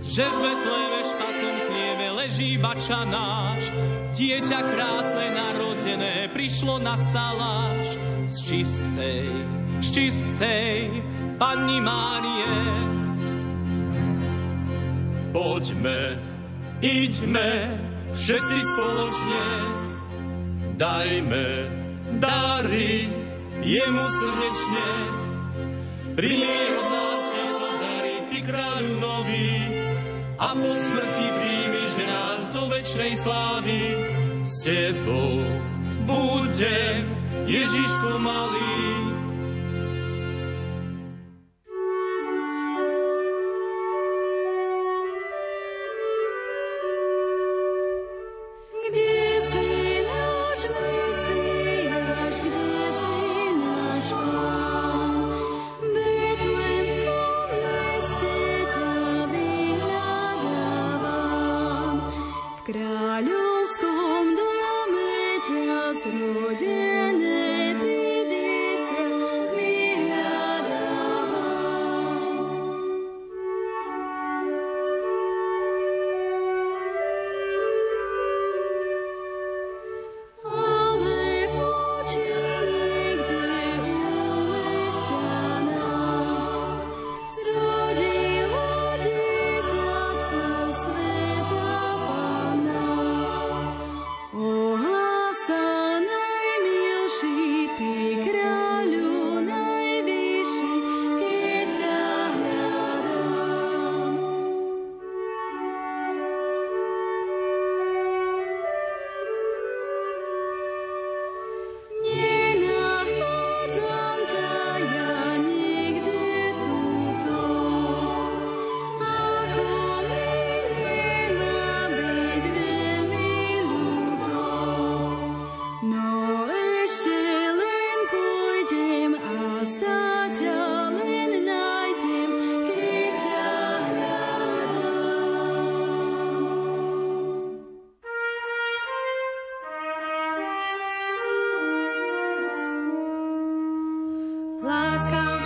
že v Betleme špatnom leží bača náš, dieťa krásne narodené prišlo na saláš z čistej, z čistej Panny Márie. Poďme, idme, všetci spoločne, dajme dary jemu srdečne. Príjmi od nás tieto dary, ty kráľu nový, a po smrti večnej slávy s tebou budem, Ježiško malý. Ty